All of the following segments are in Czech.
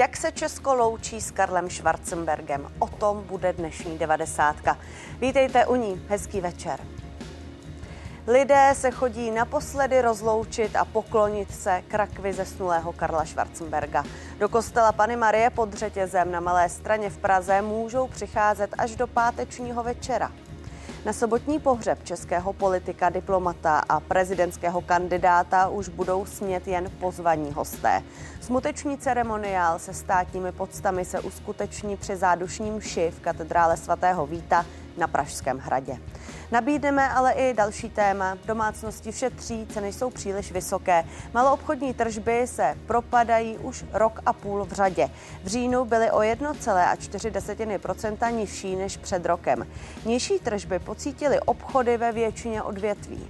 Jak se Česko loučí s Karlem Schwarzenbergem? O tom bude dnešní devadesátka. Vítejte u ní. Hezký večer. Lidé se chodí naposledy rozloučit a poklonit se k rakvi zesnulého Karla Schwarzenberga. Do kostela Pany Marie pod Řetězem na Malé straně v Praze můžou přicházet až do pátečního večera. Na sobotní pohřeb českého politika, diplomata a prezidentského kandidáta už budou smět jen pozvaní hosté. Smuteční ceremoniál se státními podstami se uskuteční při zádušním mši v katedrále svatého Víta na Pražském hradě. Nabídneme ale i další téma. Domácnosti šetří, ceny jsou příliš vysoké. Maloobchodní tržby se propadají už rok a půl v řadě. V říjnu byly o 1,4% nižší než před rokem. Nižší tržby pocítili obchody ve většině odvětví.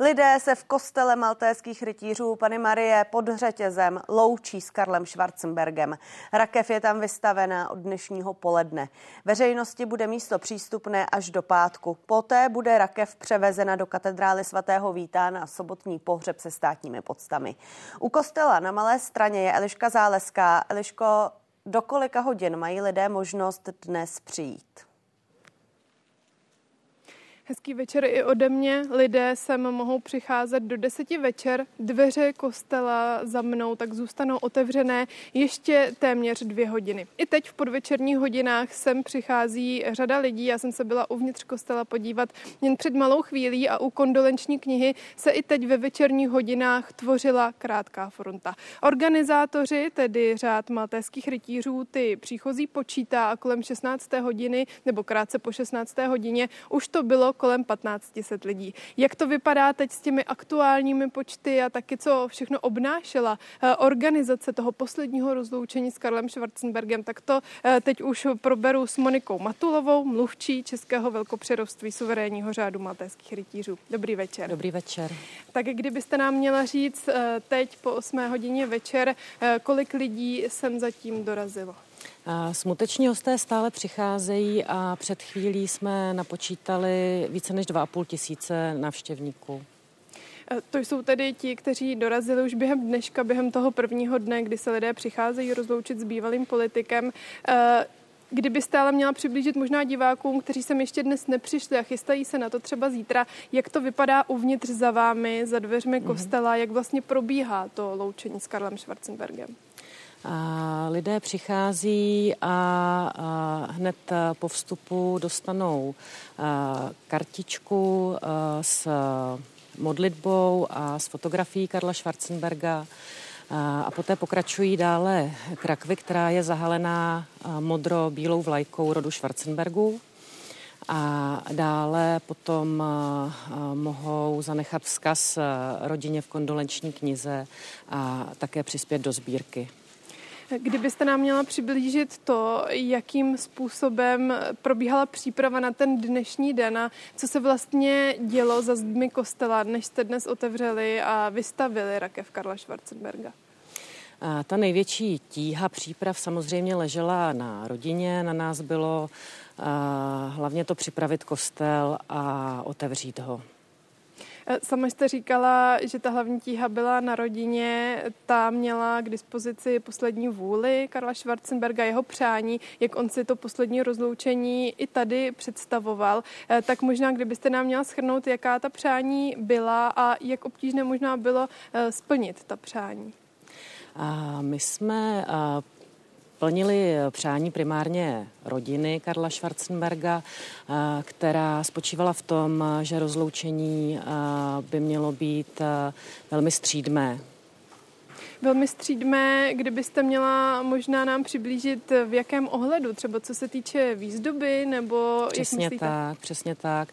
Lidé se v kostele maltéských rytířů Pany Marie pod řetězem loučí s Karlem Schwarzenbergem. Rakev je tam vystavená od dnešního poledne. Veřejnosti bude místo přístupné až do pátku. Poté bude rakev převezena do katedrály svatého Víta na sobotní pohřeb se státními podstami. U kostela na Malé straně je Eliška Záleská. Eliško, do kolika hodin mají lidé možnost dnes přijít? Hezký večer i ode mě. Lidé sem mohou přicházet do deseti večer. Dveře kostela za mnou tak zůstanou otevřené ještě téměř dvě hodiny. I teď v podvečerních hodinách sem přichází řada lidí. Já jsem se byla uvnitř kostela podívat jen před malou chvílí a u kondolenční knihy se i teď ve večerních hodinách tvořila krátká fronta. Organizátoři, tedy řád maltéských rytířů, ty příchozí počítá a kolem 16. hodiny nebo krátce po 16. hodině už to bylo kolem 1500 lidí. Jak to vypadá teď s těmi aktuálními počty a taky co všechno obnášela eh, organizace toho posledního rozloučení s Karlem Schwarzenbergem, tak to eh, teď už proberu s Monikou Matulovou, mluvčí Českého velkopřerovství suverénního řádu maltéských rytířů. Dobrý večer. Dobrý večer. Tak kdybyste nám měla říct eh, teď po 8 hodině večer, kolik lidí sem zatím dorazilo? Smuteční hosté stále přicházejí a před chvílí jsme napočítali více než 2,5 tisíce navštěvníků. E, to jsou tedy ti, kteří dorazili už během dneška, během toho prvního dne, kdy se lidé přicházejí rozloučit s bývalým politikem. Kdybyste ale měla přiblížit možná divákům, kteří sem ještě dnes nepřišli a chystají se na to třeba zítra, jak to vypadá uvnitř za vámi, za dveřmi mhm. kostela, jak vlastně probíhá to loučení s Karlem Schwarzenbergem? Lidé přichází a, hned po vstupu dostanou kartičku s modlitbou a s fotografií Karla Schwarzenberga. A poté pokračují dále k rakvi, která je zahalená modro-bílou vlajkou rodu Schwarzenbergu. A dále potom mohou zanechat vzkaz rodině v kondolenční knize a také přispět do sbírky. Kdybyste nám měla přiblížit to, jakým způsobem probíhala příprava na ten dnešní den a co se vlastně dělo za zdmi kostela, než jste dnes otevřeli a vystavili rakev Karla Schwarzenberga? A ta největší tíha příprav samozřejmě ležela na rodině, na nás bylo hlavně to připravit kostel a otevřít ho. Eh, sama jste říkala, že ta hlavní tíha byla na rodině, ta měla k dispozici poslední vůli Karla Schwarzenberga, jeho přání, jak on si to poslední rozloučení i tady představoval. Eh, tak možná, kdybyste nám měla schrnout, jaká ta přání byla a jak obtížné možná bylo eh, splnit ta přání. My jsme plnili přání primárně rodiny Karla Schwarzenberga, eh, která spočívala v tom, že rozloučení eh, by mělo být eh, velmi střídmé. Velmi střídmé, kdybyste měla možná nám přiblížit v jakém ohledu, třeba co se týče výzdoby nebo Přesně jak tak, přesně tak.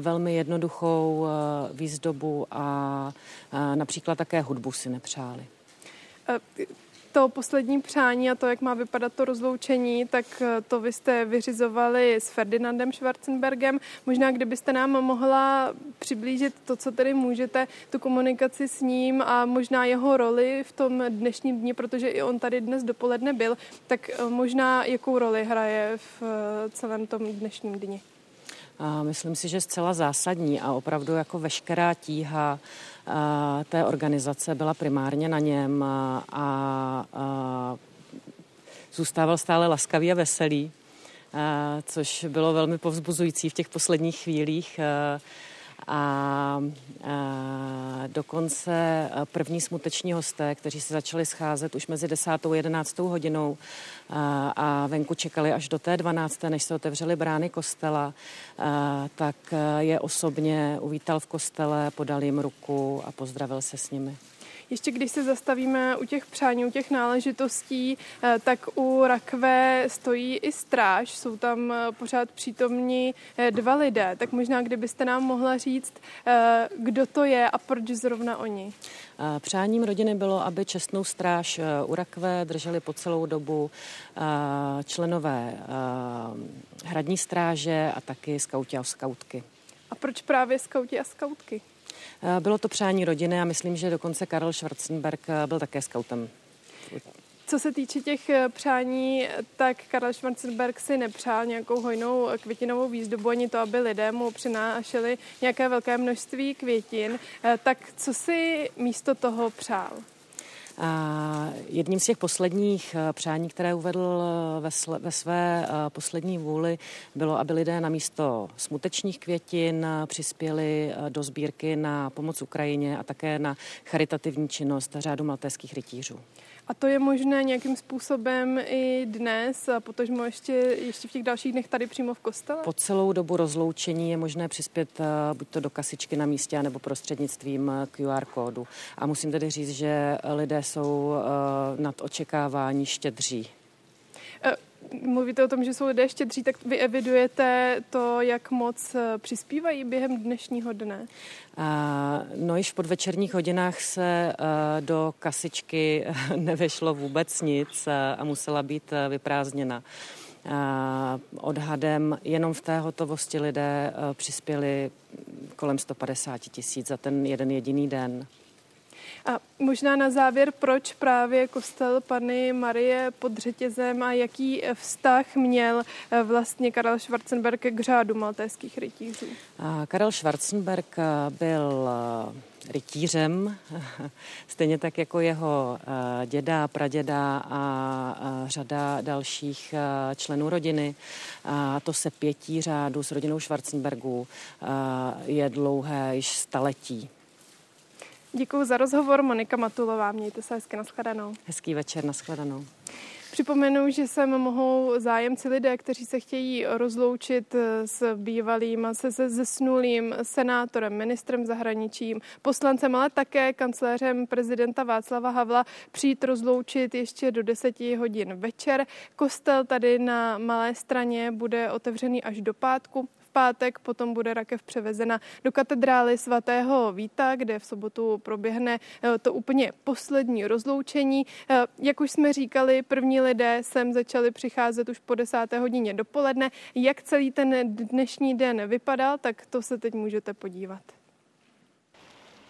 Velmi jednoduchou výzdobu a například také hudbu si nepřáli. To poslední přání a to, jak má vypadat to rozloučení, tak eh, to vy jste vyřizovali s Ferdinandem Schwarzenbergem. Možná, kdybyste nám mohla přiblížit to, co tedy můžete, tu komunikaci s ním a možná jeho roli v tom dnešním dni, protože i on tady dnes dopoledne byl, tak eh, možná jakou roli hraje v eh, celém tom dnešním dni? A myslím si, že zcela zásadní a opravdu jako veškerá tíha té organizace byla primárně na něm a, a zůstával stále laskavý a veselý, což bylo velmi povzbuzující v těch posledních chvílích. A, a, dokonce první smuteční hosté, kteří se začali scházet už mezi 10. a 11. hodinou a, a venku čekali až do té 12. než se otevřely brány kostela, a, tak je osobně uvítal v kostele, podal jim ruku a pozdravil se s nimi. Ještě když se zastavíme u těch přání, u těch náležitostí, eh, tak u rakve stojí i stráž, jsou tam eh, pořád přítomní eh, dva lidé, tak možná kdybyste nám mohla říct, kdo to je a proč zrovna oni. Přáním rodiny bylo, aby čestnou stráž u rakve drželi po celou dobu členové hradní stráže a taky skauti a skautky. A proč právě skauti a skautky? Eh, bylo to přání rodiny a myslím, že dokonce Karel Schwarzenberg eh, byl také skautem. Co se týče těch eh, přání, tak Karel Schwarzenberg si nepřál nějakou hojnou květinovou výzdobu, ani to, aby lidé mu přinášeli nějaké velké množství květin. Tak co si místo toho přál? Jedním z těch posledních eh, přání, které uvedl eh, ve své eh, poslední vůli, bylo, aby lidé na místo smutečních květin přispěli do sbírky na pomoc Ukrajině a také na charitativní činnost řádu maltéských rytířů. A to je možné nějakým způsobem i dnes, a potažmo ještě, ještě v těch dalších dnech tady přímo v kostele? Po celou dobu rozloučení je možné přispět eh, buď to do kasičky na místě, nebo prostřednictvím eh, QR kódu. A musím tedy říct, že lidé jsou eh, nad očekávání štědří. Mluvíte o tom, že jsou lidé štědří, tak vy evidujete to, jak moc přispívají během dnešního dne? No již v podvečerních hodinách se do kasičky nevešlo vůbec nic a musela být vyprázdněna. Odhadem jenom v té hotovosti lidé přispěli kolem 150 tisíc za ten jeden jediný den. A možná na závěr, proč právě kostel Pany Marie pod řetězem a jaký vztah měl eh, vlastně Karel Schwarzenberg k řádu maltéských rytířů? Karel Schwarzenberg eh, byl eh, rytířem, stejně tak jako jeho děda, praděda a řada dalších členů rodiny. A to se pětí řádu s rodinou Schwarzenbergů je dlouhé již staletí. Děkuji za rozhovor. Monika Matulová, mějte se hezky nashledanou. Hezký večer, nashledanou. Připomenu, že sem mohou zájemci lidé, kteří se chtějí rozloučit s bývalým, se, se zesnulým senátorem, ministrem zahraničím, poslancem, ale také kancléřem prezidenta Václava Havla přijít rozloučit ještě do 10 hodin večer. Kostel tady na Malé straně bude otevřený až do pátku pátek potom bude rakev převezena do katedrály svatého Víta, kde v sobotu proběhne eh, to úplně poslední rozloučení. Eh, jak už jsme říkali, první lidé sem začali přicházet už po desáté hodině dopoledne. Jak celý ten dnešní den vypadal, tak to se teď můžete podívat.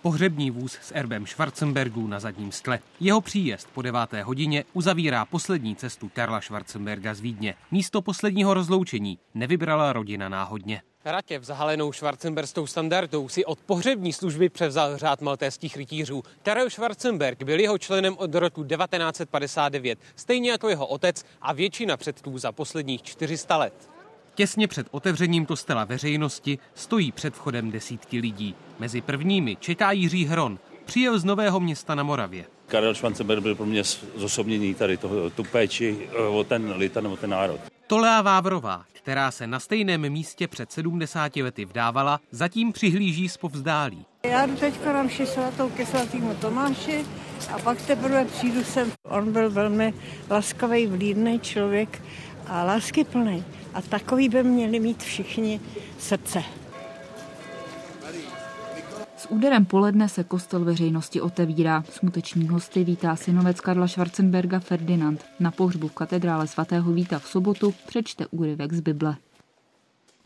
Pohřební vůz s erbem Schwarzenbergu na zadním stle. Jeho příjezd po deváté hodině uzavírá poslední cestu Karla Schwarzenberga z Vídně. Místo posledního rozloučení nevybrala rodina náhodně. Ratěv zahalenou Schwarzenberskou standardou si od pohřební služby převzal řád maltéských rytířů. Karel Schwarzenberg byl jeho členem od roku 1959, stejně jako jeho otec a většina předků za posledních 400 let. Těsně před otevřením kostela veřejnosti stojí před vchodem desítky lidí. Mezi prvními čeká Jiří Hron, přijel z Nového města na Moravě. Karel Schwarzenberg byl pro mě zosobnění tady toho, tu péči eh, o ten lid nebo ten národ. Tolea Vávrová, která se na stejném místě před 70 lety vdávala, zatím přihlíží z povzdálí. Já jdu teďka na mši svatou ke svatýmu Tomáši a pak teprve přijdu sem. On byl velmi laskavý, vlídný člověk a lásky plný. A takový by měli mít všichni srdce. S úderem poledne se kostel veřejnosti otevírá. Smuteční hosty vítá synovec Karla Schwarzenberga Ferdinand. Na pohřbu v katedrále svatého Víta v sobotu přečte úryvek z Bible.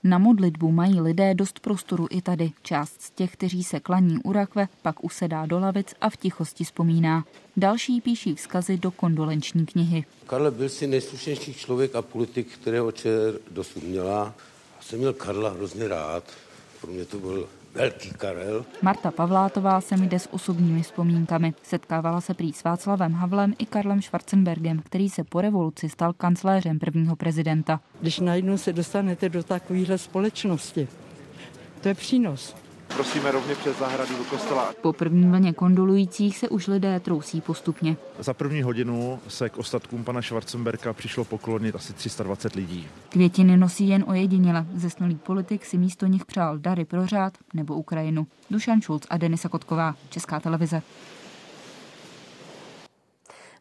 Na modlitbu mají lidé dost prostoru i tady. Část z těch, kteří se klaní u rakve, pak usedá do lavic a v tichosti vzpomíná. Další píší vzkazy do kondolenční knihy. Karla byl si nejslušnější člověk a politik, kterého ČR dosud měla. Já jsem měl Karla hrozně rád. Pro mě to byl Velký Karel. Marta Pavlátová se mi jde s osobními vzpomínkami. Setkávala se prý s Václavem Havlem i Karlem Schwarzenbergem, který se po revoluci stal kancléřem prvního prezidenta. Když najednou se dostanete do takovéhle společnosti, to je přínos prosíme rovně přes zahradu do kostela. Po první vlně kondolujících se už lidé trousí postupně. Za první hodinu se k ostatkům pana Schwarzenberka přišlo poklonit asi 320 lidí. Květiny nosí jen ojediněle. Zesnulý politik si místo nich přál dary pro řád nebo Ukrajinu. Dušan Šulc a Denisa Kotková, Česká televize.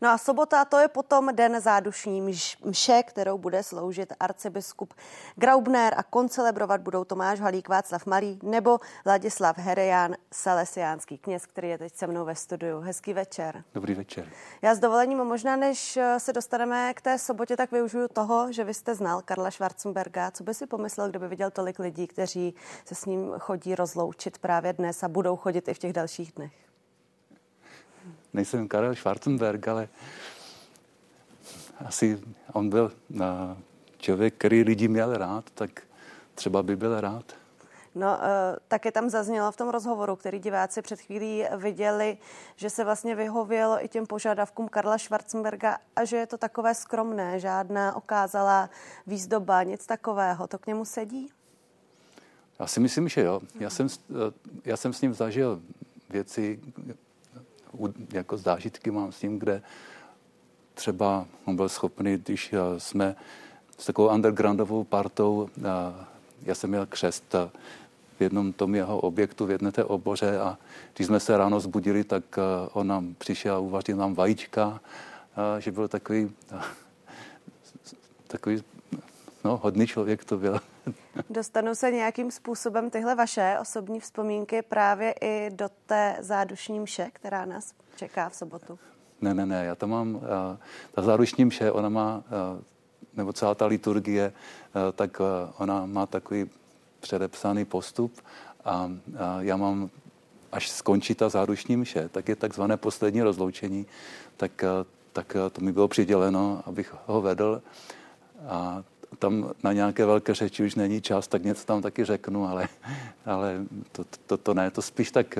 No a sobota to je potom den zádušní mše, kterou bude sloužit arcibiskup Graubner a koncelebrovat budou Tomáš Halík, Václav Malý nebo Vladislav Hereján, salesiánský kněz, který je teď se mnou ve studiu. Hezký večer. Dobrý večer. Já s dovolením možná, než se dostaneme k té sobotě, tak využiju toho, že vy jste znal Karla Schwarzenberga. Co by si pomyslel, kdyby viděl tolik lidí, kteří se s ním chodí rozloučit právě dnes a budou chodit i v těch dalších dnech? Nejsem Karel Schwarzenberg, ale asi on byl člověk, který lidi měl rád, tak třeba by byl rád. No, eh, také tam zaznělo v tom rozhovoru, který diváci před chvílí viděli, že se vlastně vyhovělo i těm požadavkům Karla Schwarzenberga a že je to takové skromné, žádná okázala výzdoba, nic takového. To k němu sedí? Já si myslím, že jo. Já jsem, eh, já jsem s ním zažil věci, jako zážitky mám s tím, kde třeba on byl schopný, když eh, jsme s takovou undergroundovou partou, eh, já jsem měl křest eh, v jednom tom jeho objektu, v jedné té oboře a když jsme se ráno zbudili, tak on nám přišel a uvařil nám vajíčka, že byl takový, takový no, hodný člověk to byl. Dostanou se nějakým způsobem tyhle vaše osobní vzpomínky právě i do té zádušní mše, která nás čeká v sobotu? Ne, ne, ne, já tam mám, uh, ta zádušní mše, ona má, uh, nebo celá ta liturgie, uh, tak ona má takový předepsaný postup a já mám, až skončí ta zádušní mše, tak je takzvané poslední rozloučení, tak, tak to mi bylo přiděleno, abych ho vedl a tam na nějaké velké řeči už není čas, tak něco tam taky řeknu, ale, ale to, to, to ne, to spíš tak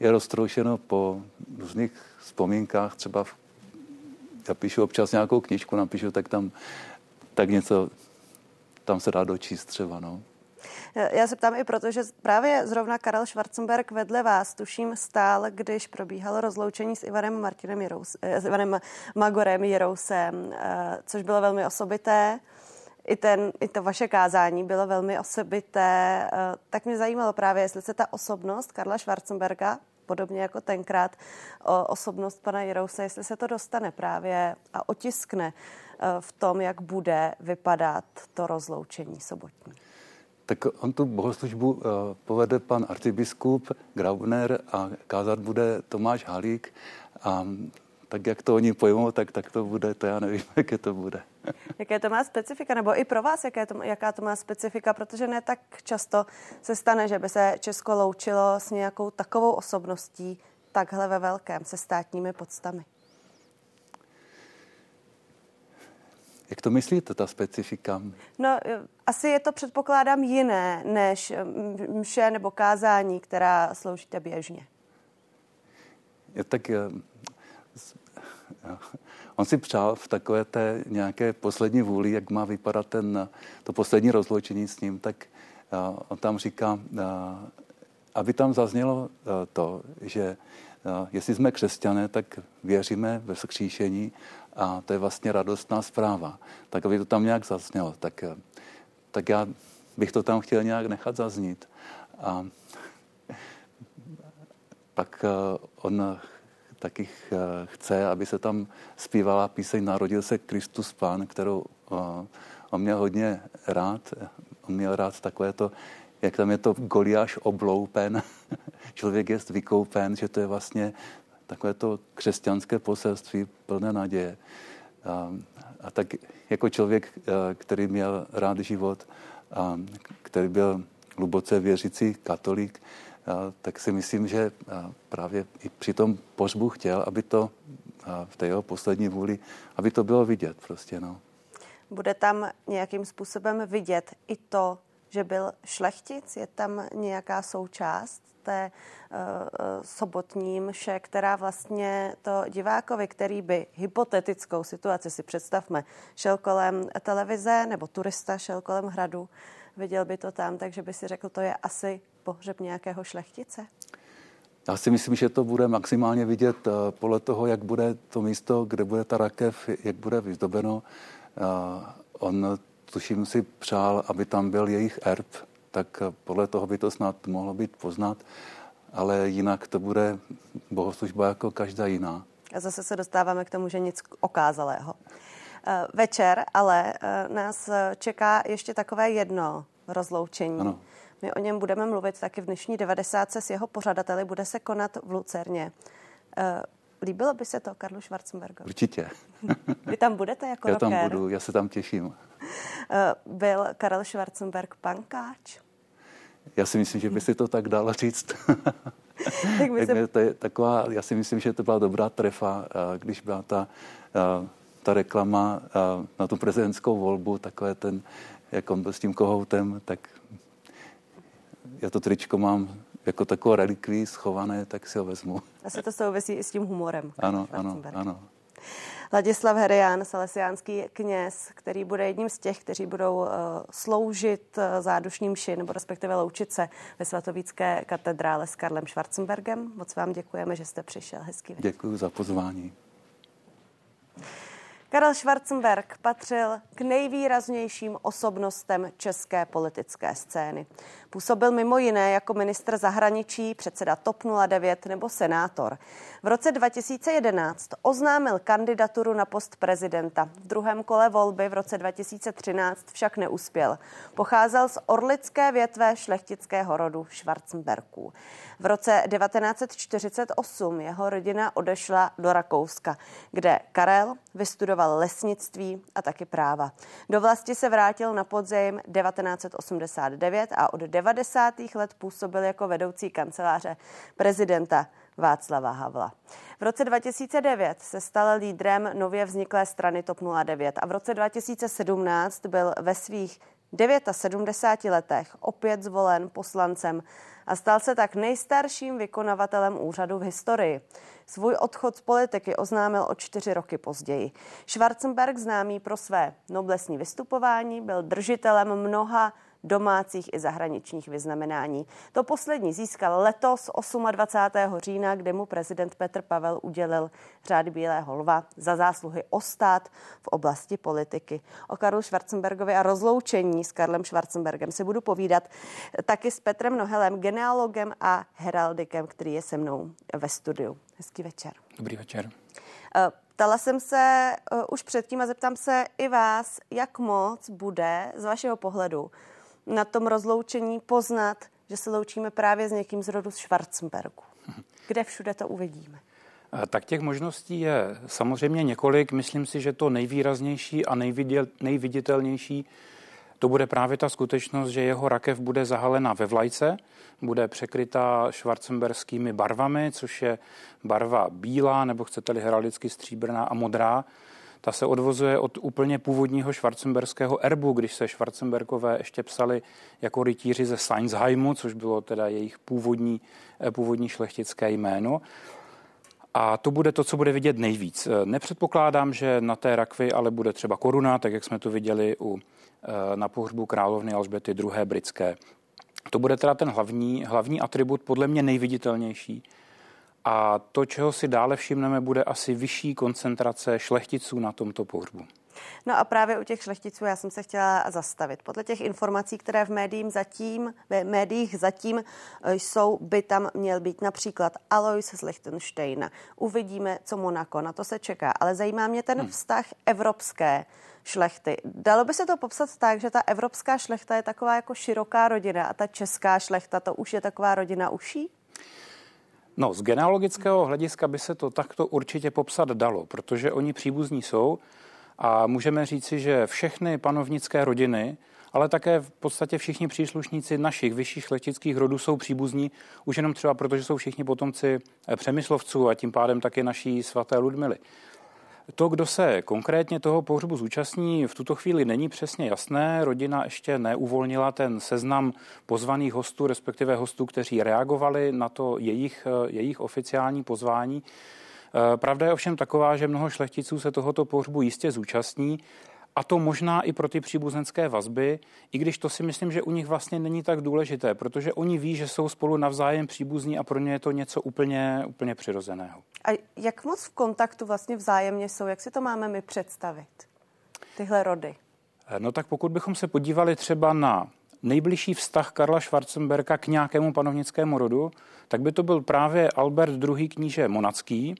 je roztroušeno po různých vzpomínkách, třeba v, já píšu občas nějakou knižku, napíšu, tak tam tak něco, tam se dá dočíst třeba, no. Já se ptám i proto, že právě zrovna Karel Schwarzenberg vedle vás, tuším, stál, když probíhalo rozloučení s Ivanem Martinem Jirous, eh, s Ivanem Magorem Jirousem, eh, což bylo velmi osobité i, ten, i to vaše kázání bylo velmi osobité. Eh, tak mě zajímalo právě, jestli se ta osobnost Karla Schwarzenberga, podobně jako tenkrát osobnost pana Jirouse, jestli se to dostane právě a otiskne eh, v tom, jak bude vypadat to rozloučení sobotní. Tak on tu bohoslužbu eh, povede pan arcibiskup Graubner a kázat bude Tomáš Halík. A tak jak to oni pojmou, tak, tak to bude, to já nevím, jaké to bude. Jaké to má specifika, nebo i pro vás, jaké to, jaká to má specifika, protože ne tak často se stane, že by se Česko loučilo s nějakou takovou osobností takhle ve velkém, se státními podstami. Jak to myslíte, ta specifika? No, asi je to, předpokládám, jiné než mše nebo kázání, která sloužíte běžně. Je tak On si přál v takové té nějaké poslední vůli, jak má vypadat ten, to poslední rozloučení s ním, tak uh, on tam říká, uh, aby tam zaznělo uh, to, že uh, jestli jsme křesťané, tak věříme ve vzkříšení a to je vlastně radostná zpráva. Tak aby to tam nějak zaznělo. Tak, uh, tak já bych to tam chtěl nějak nechat zaznít. A pak uh, on taky eh, chce, aby se tam zpívala píseň Narodil se Kristus Pán, kterou eh, on měl hodně rád. On měl rád takové to, jak tam je to Goliáš obloupen, člověk je vykoupen, že to je vlastně takové to křesťanské poselství plné naděje. A, a tak jako člověk, který měl rád život, a který byl hluboce věřící katolík, tak si myslím, že právě i při tom pořbu chtěl, aby to v té jeho poslední vůli, aby to bylo vidět prostě, no. Bude tam nějakým způsobem vidět i to, že byl šlechtic? Je tam nějaká součást té uh, sobotní mše, která vlastně to divákovi, který by hypotetickou situaci si představme, šel kolem televize nebo turista šel kolem hradu, viděl by to tam, takže by si řekl, to je asi pohřeb nějakého šlechtice? Já si myslím, že to bude maximálně vidět uh, podle toho, jak bude to místo, kde bude ta rakev, jak bude vyzdobeno. Uh, on tuším si přál, aby tam byl jejich erb, tak podle toho by to snad mohlo být poznat, ale jinak to bude bohoslužba jako každá jiná. A zase se dostáváme k tomu, že nic okázalého. Eh, večer ale eh, nás čeká ještě takové jedno rozloučení. Ano. My o něm budeme mluvit taky v dnešní 90. s jeho pořadateli. Bude se konat v Lucerně. Eh, líbilo by se to Karlu Schwarzenbergovi? Určitě. Vy tam budete jako Já tam rocker? budu, já se tam těším. Byl Karel Schwarzenberg pankáč? Já si myslím, že by si to tak dalo říct. tak my se... to je taková, já si myslím, že to byla dobrá trefa, když byla ta, ta reklama na tu prezidentskou volbu, takové ten, jak on byl s tím kohoutem, tak já to tričko mám jako takové relikví schované, tak si ho vezmu. Asi to souvisí i s tím humorem. Ano, ano, ano. Ladislav Herián, salesiánský kněz, který bude jedním z těch, kteří budou uh, sloužit uh, zádušním mši, nebo respektive loučit se ve svatovícké katedrále s Karlem Schwarzenbergem. Moc vám děkujeme, že jste přišel. Hezký večer. Děkuji za pozvání. Karel Schwarzenberg patřil k nejvýraznějším osobnostem české politické scény. Působil mimo jiné jako ministr zahraničí, předseda TOP 09 nebo senátor. V roce 2011 oznámil kandidaturu na post prezidenta. V druhém kole volby v roce 2013 však neuspěl. Pocházel z orlické větve šlechtického rodu Schwarzenbergů. V roce 1948 jeho rodina odešla do Rakouska, kde Karel vystudoval lesnictví a taky práva. Do vlasti se vrátil na podzim 1989 a od 90. let působil jako vedoucí kanceláře prezidenta Václava Havla. V roce 2009 se stal lídrem nově vzniklé strany TOP 09 a v roce 2017 byl ve svých 79 letech opět zvolen poslancem a stal se tak nejstarším vykonavatelem úřadu v historii. Svůj odchod z politiky oznámil o čtyři roky později. Schwarzenberg, známý pro své noblesní vystupování, byl držitelem mnoha domácích i zahraničních vyznamenání. To poslední získal letos 28. října, kde mu prezident Petr Pavel udělil řád Bílého lva za zásluhy o stát v oblasti politiky. O Karlu Schwarzenbergovi a rozloučení s Karlem Schwarzenbergem si budu povídat taky s Petrem Nohelem, genealogem a heraldikem, který je se mnou ve studiu. Hezký večer. Dobrý večer. Eh, ptala jsem se uh, už předtím a zeptám se i vás, jak moc bude z vašeho pohledu na tom rozloučení poznat, že se loučíme právě s někým z rodu Schwarzenbergu. Kde všude to uvidíme? Tak těch možností je samozřejmě několik. Myslím si, že to nejvýraznější a nejviditelnější to bude právě ta skutečnost, že jeho rakev bude zahalena ve vlajce, bude překrytá švarcemberskými barvami, což je barva bílá, nebo chcete-li heraldicky stříbrná a modrá. Ta se odvozuje od úplně původního švarcemberského erbu, když se Schwarzenbergové ještě psali jako rytíři ze Seinsheimu, což bylo teda jejich původní, eh, původní šlechtické jméno. A to bude to, co bude vidět nejvíc. Eh, nepředpokládám, že na té rakvi ale bude třeba koruna, tak jak jsme to viděli u, eh, na pohřbu královny Alžbety II. britské. To bude teda ten hlavní, hlavní atribut, podle mě nejviditelnější. A to, čeho si dále všimneme, bude asi vyšší koncentrace šlechticů na tomto pohřbu. No a právě u těch šlechticů já jsem se chtěla zastavit. Podle těch informací, které v médiím zatím, v médiích zatím jsou, by tam měl být například Alois z Liechtensteina. Uvidíme, co Monako, na to se čeká. Ale zajímá mě ten hmm. vztah evropské šlechty. Dalo by se to popsat tak, že ta evropská šlechta je taková jako široká rodina a ta česká šlechta to už je taková rodina uší? No, z genealogického hlediska by se to takto určitě popsat dalo, protože oni příbuzní jsou a můžeme říci, že všechny panovnické rodiny, ale také v podstatě všichni příslušníci našich vyšších šlechtických rodů jsou příbuzní, už jenom třeba proto, že jsou všichni potomci eh, přemyslovců a tím pádem také naší svaté Ludmily. To, kdo se konkrétně toho pohřbu zúčastní, v tuto chvíli není přesně jasné. Rodina ještě neuvolnila ten seznam pozvaných hostů, respektive hostů, kteří reagovali na to jejich, jejich oficiální pozvání. Eh, pravda je ovšem taková, že mnoho šlechticů se tohoto pohřbu jistě zúčastní, a to možná i pro ty příbuzenské vazby, i když to si myslím, že u nich vlastně není tak důležité, protože oni ví, že jsou spolu navzájem příbuzní a pro ně je to něco úplně, úplně přirozeného. A jak moc v kontaktu vlastně vzájemně jsou? Jak si to máme my představit? Tyhle rody. Eh, no tak pokud bychom se podívali třeba na nejbližší vztah Karla Schwarzenberga k nějakému panovnickému rodu, tak by to byl právě Albert II. kníže Monacký,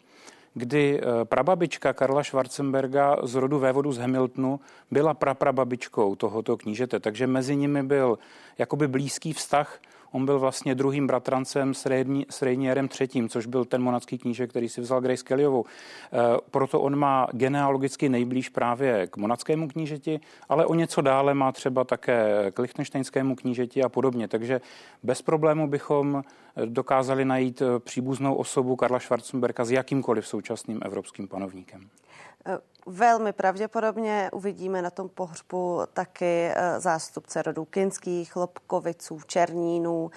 kdy eh, prababička Karla Schwarzenberga z rodu vévodu z Hamiltonu byla praprababičkou tohoto knížete, takže mezi nimi byl jakoby blízký vztah On byl vlastně druhým bratrancem s Rejnierem třetím, což byl ten monacký kníže, který si vzal Grace Kellyovou. Eh, proto on má genealogicky nejblíž právě k monackému knížeti, ale o něco dále má třeba také k lichtenštejnskému knížeti a podobně. Takže bez problému bychom dokázali najít příbuznou osobu Karla Schwarzenberga s jakýmkoliv současným evropským panovníkem. Velmi pravděpodobně uvidíme na tom pohřbu taky eh, zástupce rodů Kinských, Lobkoviců, Černínů.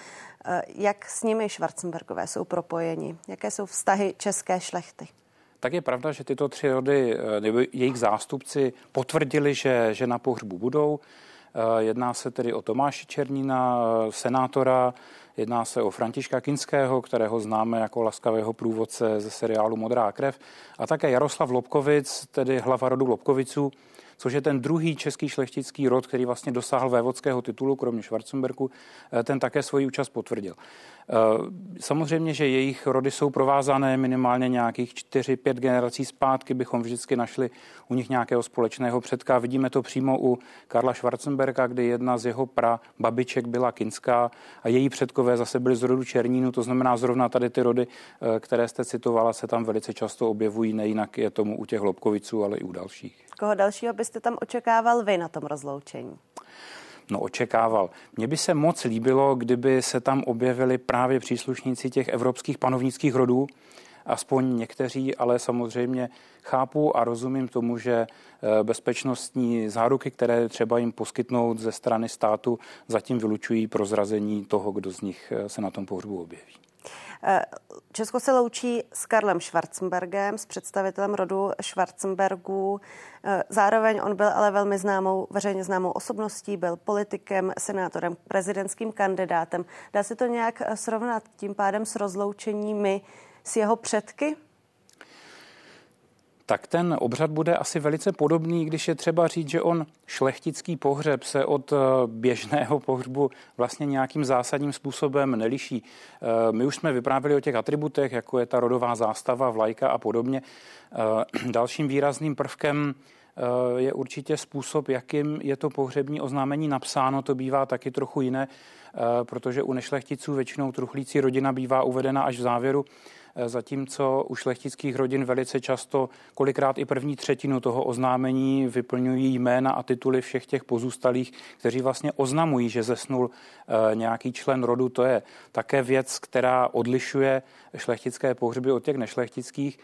Eh, jak s nimi Schwarzenbergové jsou propojeni? Jaké jsou vztahy české šlechty? Tak je pravda, že tyto tři rody eh, nebo jejich zástupci potvrdili, že, že na pohřbu budou. Jedná se tedy o Tomáše Černína, senátora, Jedná se o Františka Kinského, kterého známe jako laskavého průvodce ze seriálu Modrá krev, a také Jaroslav Lobkovic, tedy hlava rodu Lobkoviců, což je ten druhý český šlechtický rod, který vlastně dosáhl vévodského titulu, kromě Schwarzenberku, eh, ten také svoji účast potvrdil. Eh, samozřejmě, že jejich rody jsou provázané minimálně nějakých 4-5 generací zpátky, bychom vždycky našli u nich nějakého společného předka. Vidíme to přímo u Karla Schwarzenberga, kdy jedna z jeho pra babiček byla kinská a její předkové zase byli z rodu Černínu, to znamená zrovna tady ty rody, eh, které jste citovala, se tam velice často objevují, nejinak je tomu u těch Lobkoviců, ale i u dalších. Koho dalšího byste tam očekával vy na tom rozloučení? No očekával. Mně by se moc líbilo, kdyby se tam objevili právě příslušníci těch evropských panovnických rodů, aspoň někteří, ale samozřejmě chápu a rozumím tomu, že eh, bezpečnostní záruky, které třeba jim poskytnout ze strany státu, zatím vylučují prozrazení toho, kdo z nich eh, se na tom pohřbu objeví. Eh, Česko se loučí s Karlem Schwarzenbergem, s představitelem rodu Schwarzenbergů. Eh, zároveň on byl ale velmi známou, veřejně známou osobností, byl politikem, senátorem, prezidentským kandidátem. Dá se to nějak eh, srovnat tím pádem s rozloučeními s jeho předky? Tak ten obřad bude asi velice podobný, když je třeba říct, že on šlechtický pohřeb se od eh, běžného pohřbu vlastně nějakým zásadním způsobem neliší. Eh, my už jsme vyprávěli o těch atributech, jako je ta rodová zástava, vlajka a podobně. Eh, dalším výrazným prvkem je určitě způsob, jakým je to pohřební oznámení napsáno. To bývá taky trochu jiné, protože u nešlechticů většinou truchlící rodina bývá uvedena až v závěru zatímco u šlechtických rodin velice často, kolikrát i první třetinu toho oznámení vyplňují jména a tituly všech těch pozůstalých, kteří vlastně oznamují, že zesnul eh, nějaký člen rodu. To je také věc, která odlišuje šlechtické pohřby od těch nešlechtických.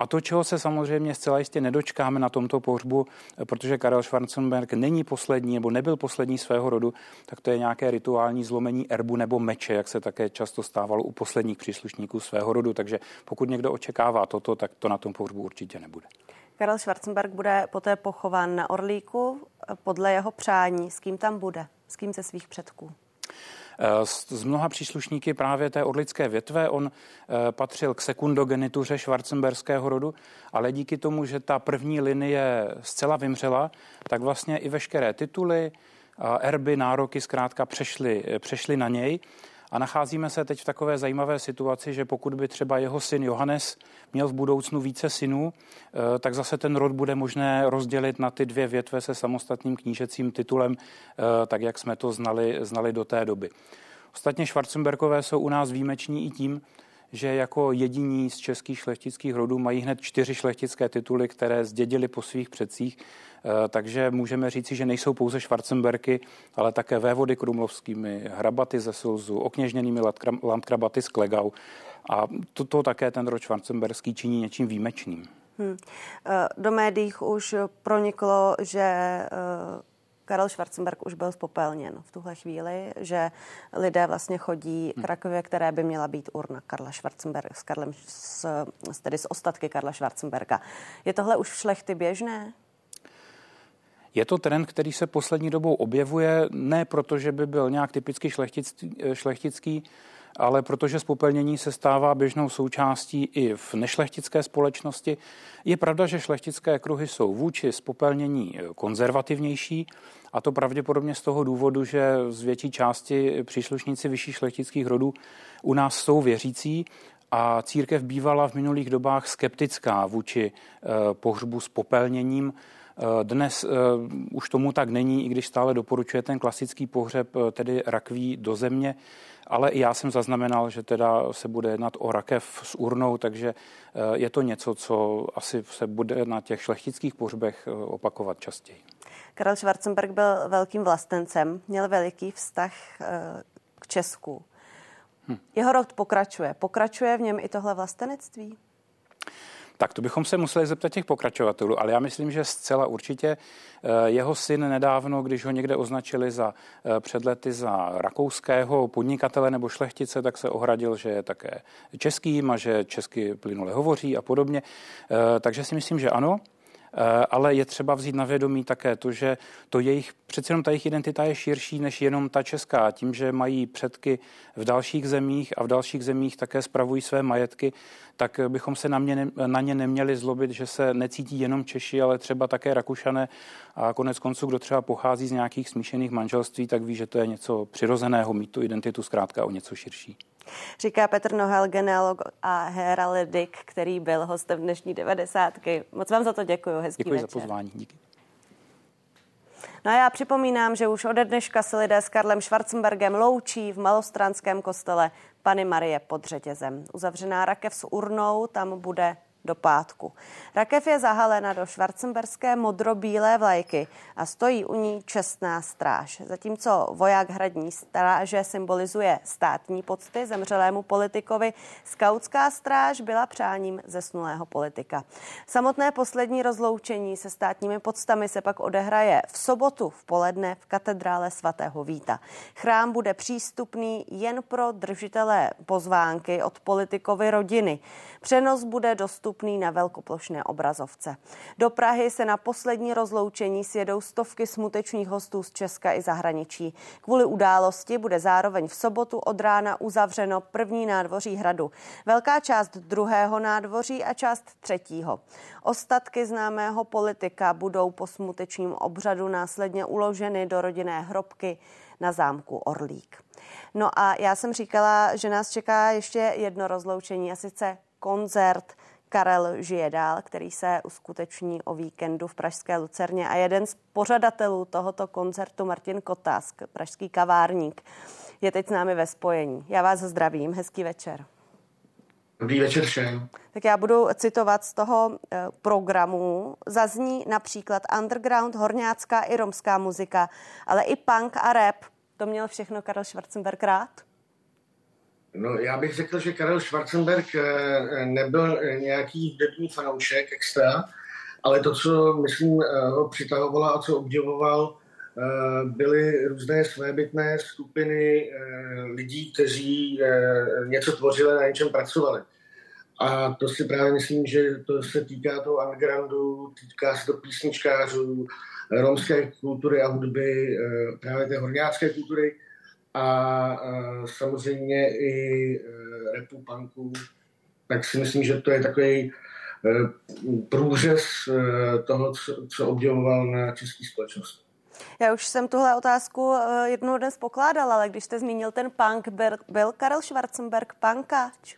A to, čeho se samozřejmě zcela jistě nedočkáme na tomto pohřbu, protože Karel Schwarzenberg není poslední nebo nebyl poslední svého rodu, tak to je nějaké rituální zlomení erbu nebo meče, jak se také často stávalo u posledních příslušníků svého rodu. Takže pokud někdo očekává toto, tak to na tom pohřbu určitě nebude. Karel Schwarzenberg bude poté pochován na Orlíku podle jeho přání. S kým tam bude? S kým ze svých předků? Eh, z mnoha příslušníky právě té orlické větve. On eh, patřil k sekundogenituře švarcemberského rodu, ale díky tomu, že ta první linie zcela vymřela, tak vlastně i veškeré tituly, erby, nároky zkrátka přešly, eh, přešly na něj. A nacházíme se teď v takové zajímavé situaci, že pokud by třeba jeho syn Johannes měl v budoucnu více synů, eh, tak zase ten rod bude možné rozdělit na ty dvě větve se samostatným knížecím titulem, eh, tak jak jsme to znali, znali do té doby. Ostatně Schwarzenbergové jsou u nás výjimeční i tím, že jako jediní z českých šlechtických rodů mají hned čtyři šlechtické tituly, které zdědili po svých předcích. Eh, takže můžeme říci, že nejsou pouze Schwarzenberky, ale také vévody krumlovskými, hrabaty ze Sulzu, okněžněnými landkrabaty z Klegau. A toto také ten rod Schwarzenberský činí něčím výjimečným. Hmm. Do médií už proniklo, že Karel Schwarzenberg už byl spopelněn v tuhle chvíli, že lidé vlastně chodí k rakově, které by měla být urna Karla Schwarzenberga, s, Karlem, s, tedy s ostatky Karla Schwarzenberga. Je tohle už v šlechty běžné? Je to trend, který se poslední dobou objevuje, ne proto, že by byl nějak typicky šlechtický, šlechtický ale protože spopelnění se stává běžnou součástí i v nešlechtické společnosti. Je pravda, že šlechtické kruhy jsou vůči spopelnění konzervativnější, a to pravděpodobně z toho důvodu, že z větší části příslušníci vyšších šlechtických rodů u nás jsou věřící a církev bývala v minulých dobách skeptická vůči eh, pohřbu s popelněním. Eh, dnes uh, už tomu tak není, i když stále doporučuje ten klasický pohřeb, tedy rakví do země ale i já jsem zaznamenal, že teda se bude jednat o rakev s urnou, takže eh, je to něco, co asi se bude na těch šlechtických pohřbech eh, opakovat častěji. Karel Schwarzenberg byl velkým vlastencem, měl veliký vztah eh, k Česku. Hm. Jeho rod pokračuje. Pokračuje v něm i tohle vlastenectví? Tak to bychom se museli zeptat těch pokračovatelů, ale já myslím, že zcela určitě eh, jeho syn nedávno, když ho někde označili za eh, předlety za rakouského podnikatele nebo šlechtice, tak se ohradil, že je také českým a že česky plynule hovoří a podobně. Takže si myslím, že ano. Eh, ale je třeba vzít na vědomí také to, že to jejich, přece jenom ta jejich identita je širší než jenom ta česká. Tím, že mají předky v dalších zemích a v dalších zemích také spravují své majetky, tak bychom se na, mě, na ně neměli zlobit, že se necítí jenom Češi, ale třeba také Rakušané. A konec konců, kdo třeba pochází z nějakých smíšených manželství, tak ví, že to je něco přirozeného, mít tu identitu zkrátka o něco širší. Říká Petr Nohel, genealog a heraldik, který byl hostem dnešní devadesátky. Moc vám za to děkuji. Hezký děkuji večer. za pozvání. Díky. No a já připomínám, že už ode dneška se lidé s Karlem Schwarzenbergem loučí v malostranském kostele Pany Marie pod řetězem. Uzavřená rakev s urnou tam bude do pátku. Rakev je zahalena do švarcemberské modro-bílé vlajky a stojí u ní čestná stráž. Zatímco voják hradní stráže symbolizuje státní pocty zemřelému politikovi, skautská stráž byla přáním zesnulého politika. Samotné poslední rozloučení se státními podstami se pak odehraje v sobotu v poledne v katedrále svatého Víta. Chrám bude přístupný jen pro držitelé pozvánky od politikovy rodiny. Přenos bude dostupný na velkoplošné obrazovce. Do Prahy se na poslední rozloučení sjedou stovky smutečných hostů z Česka i zahraničí. Kvůli události bude zároveň v sobotu od rána uzavřeno první nádvoří hradu. Velká část druhého nádvoří a část třetího. Ostatky známého politika budou po smutečním obřadu následně uloženy do rodinné hrobky na zámku Orlík. No a já jsem říkala, že nás čeká ještě jedno rozloučení a sice koncert Karel žije dál, který se uskuteční o víkendu v Pražské Lucerně a jeden z pořadatelů tohoto koncertu Martin Kotásk, pražský kavárník, je teď s námi ve spojení. Já vás zdravím, hezký večer. Dobrý večer všem. Tak já budu citovat z toho eh, programu. Zazní například underground, horňácká i romská muzika, ale i punk a rap. To měl všechno Karel Schwarzenberg rád? No, já bych řekl, že Karel Schwarzenberg eh, nebyl nějaký hudební fanoušek extra, ale to, co myslím eh, ho přitahovalo a co obdivoval, eh, byly různé svébytné skupiny lidí, kteří něco tvořili, na něčem pracovali. A to si právě myslím, že to se týká toho undergroundu, týká se to písničkářů, romské kultury a hudby, právě té horňácké kultury, a samozřejmě i e, repu, punku, tak si myslím, že to je takový e, průřez toho, co obdivoval na české společnosti. Já už jsem tuhle otázku jednou dnes pokládala, ale když jste zmínil ten punk, byl, byl Karel Schwarzenberg punkáč?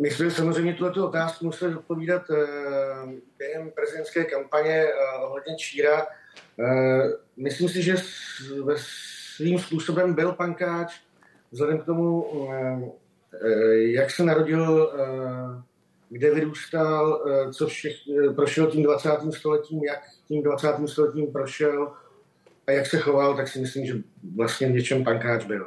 My jsme samozřejmě tuto otázku museli odpovídat během prezidentské kampaně ohledně Číra. Myslím si, že ve svým způsobem byl pankáč, vzhledem k tomu, jak se narodil, kde vyrůstal, co všech, prošel tím 20. stoletím, jak tím 20. stoletím prošel a jak se choval, tak si myslím, že vlastně v něčem pankáč byl.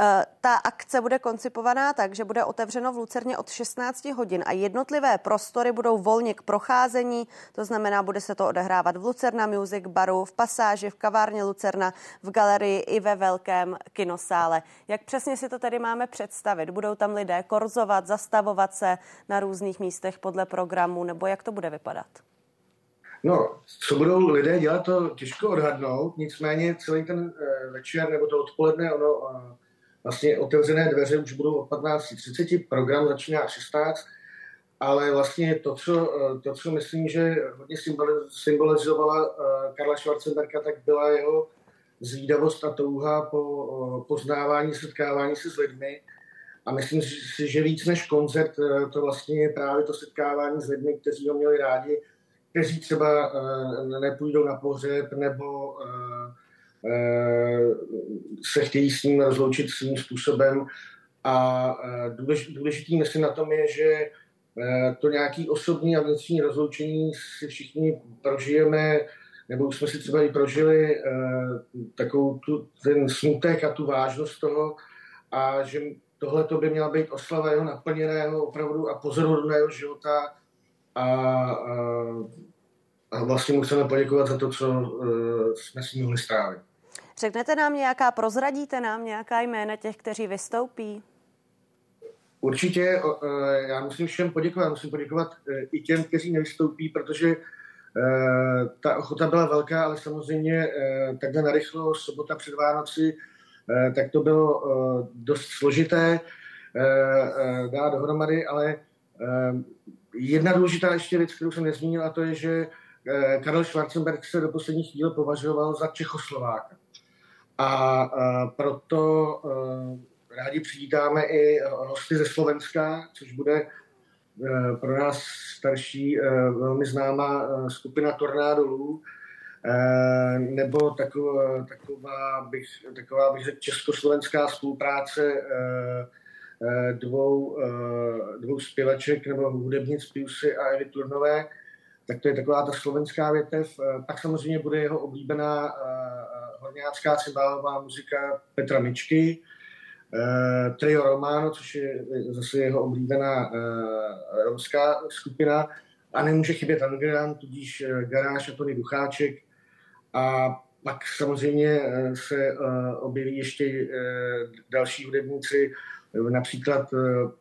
Eh, ta akce bude koncipovaná tak, že bude otevřeno v Lucerně od 16 hodin a jednotlivé prostory budou volně k procházení, to znamená, bude se to odehrávat v Lucerna Music Baru, v pasáži, v kavárně Lucerna, v galerii i ve velkém kinosále. Jak přesně si to tedy máme představit? Budou tam lidé korzovat, zastavovat se na různých místech podle programu, nebo jak to bude vypadat? No, co budou lidé dělat, to těžko odhadnout, nicméně celý ten eh, večer nebo to odpoledne, ono eh, vlastně otevřené dveře už budou od 15.30, program začíná 16, ale vlastně to, co, eh, to, co myslím, že hodně symbolizovala Karla Schwarzenberga, tak byla jeho zvídavost a touha po poznávání, setkávání se s lidmi. A myslím si, že víc než koncert, to vlastně je právě to setkávání s lidmi, kteří ho měli rádi, kteří třeba nepůjdou na pohřeb nebo se chtějí s ním rozloučit svým způsobem. A důlež, důležitý myslím na tom je, že to nějaký osobní a vnitřní rozloučení si všichni prožijeme, nebo už jsme si třeba i prožili takovou tu, ten smutek a tu vážnost toho a že tohle to by měla být oslava jeho naplněného opravdu a pozorodného života a, a, a vlastně mu poděkovat za to, co jsme si mohli strávit. Řeknete nám nějaká, prozradíte nám nějaká jména těch, kteří vystoupí? Určitě, uh, já musím všem poděkovat, musím poděkovat uh, i těm, kteří nevystoupí, protože uh, ta ochota byla velká, ale samozřejmě takhle narychlo, sobota před Vánoci, tak to bylo dost složité dát dohromady, ale Jedna důležitá ještě věc, kterou jsem nezmínil, a to je, že eh, Karel Schwarzenberg se do posledních chvíle považoval za Čechoslováka. A proto eh, rádi přivítáme i hosty ze Slovenska, což bude eh, pro nás starší velmi známá skupina Tornado Lů, nebo taková, taková, bych, taková bych řekl, československá spolupráce dvou, dvou zpěvaček nebo hudebnic Piusy a Evy Turnové, tak to je taková ta slovenská větev. Eh, pak samozřejmě bude jeho oblíbená horňácká cymbálová muzika Petra Mičky, Trio Romano, což je zase jeho oblíbená romská skupina. A nemůže chybět Underground, tudíž Garáž a Tony Ducháček. A pak samozřejmě se objeví ještě další hudebníci, Například eh,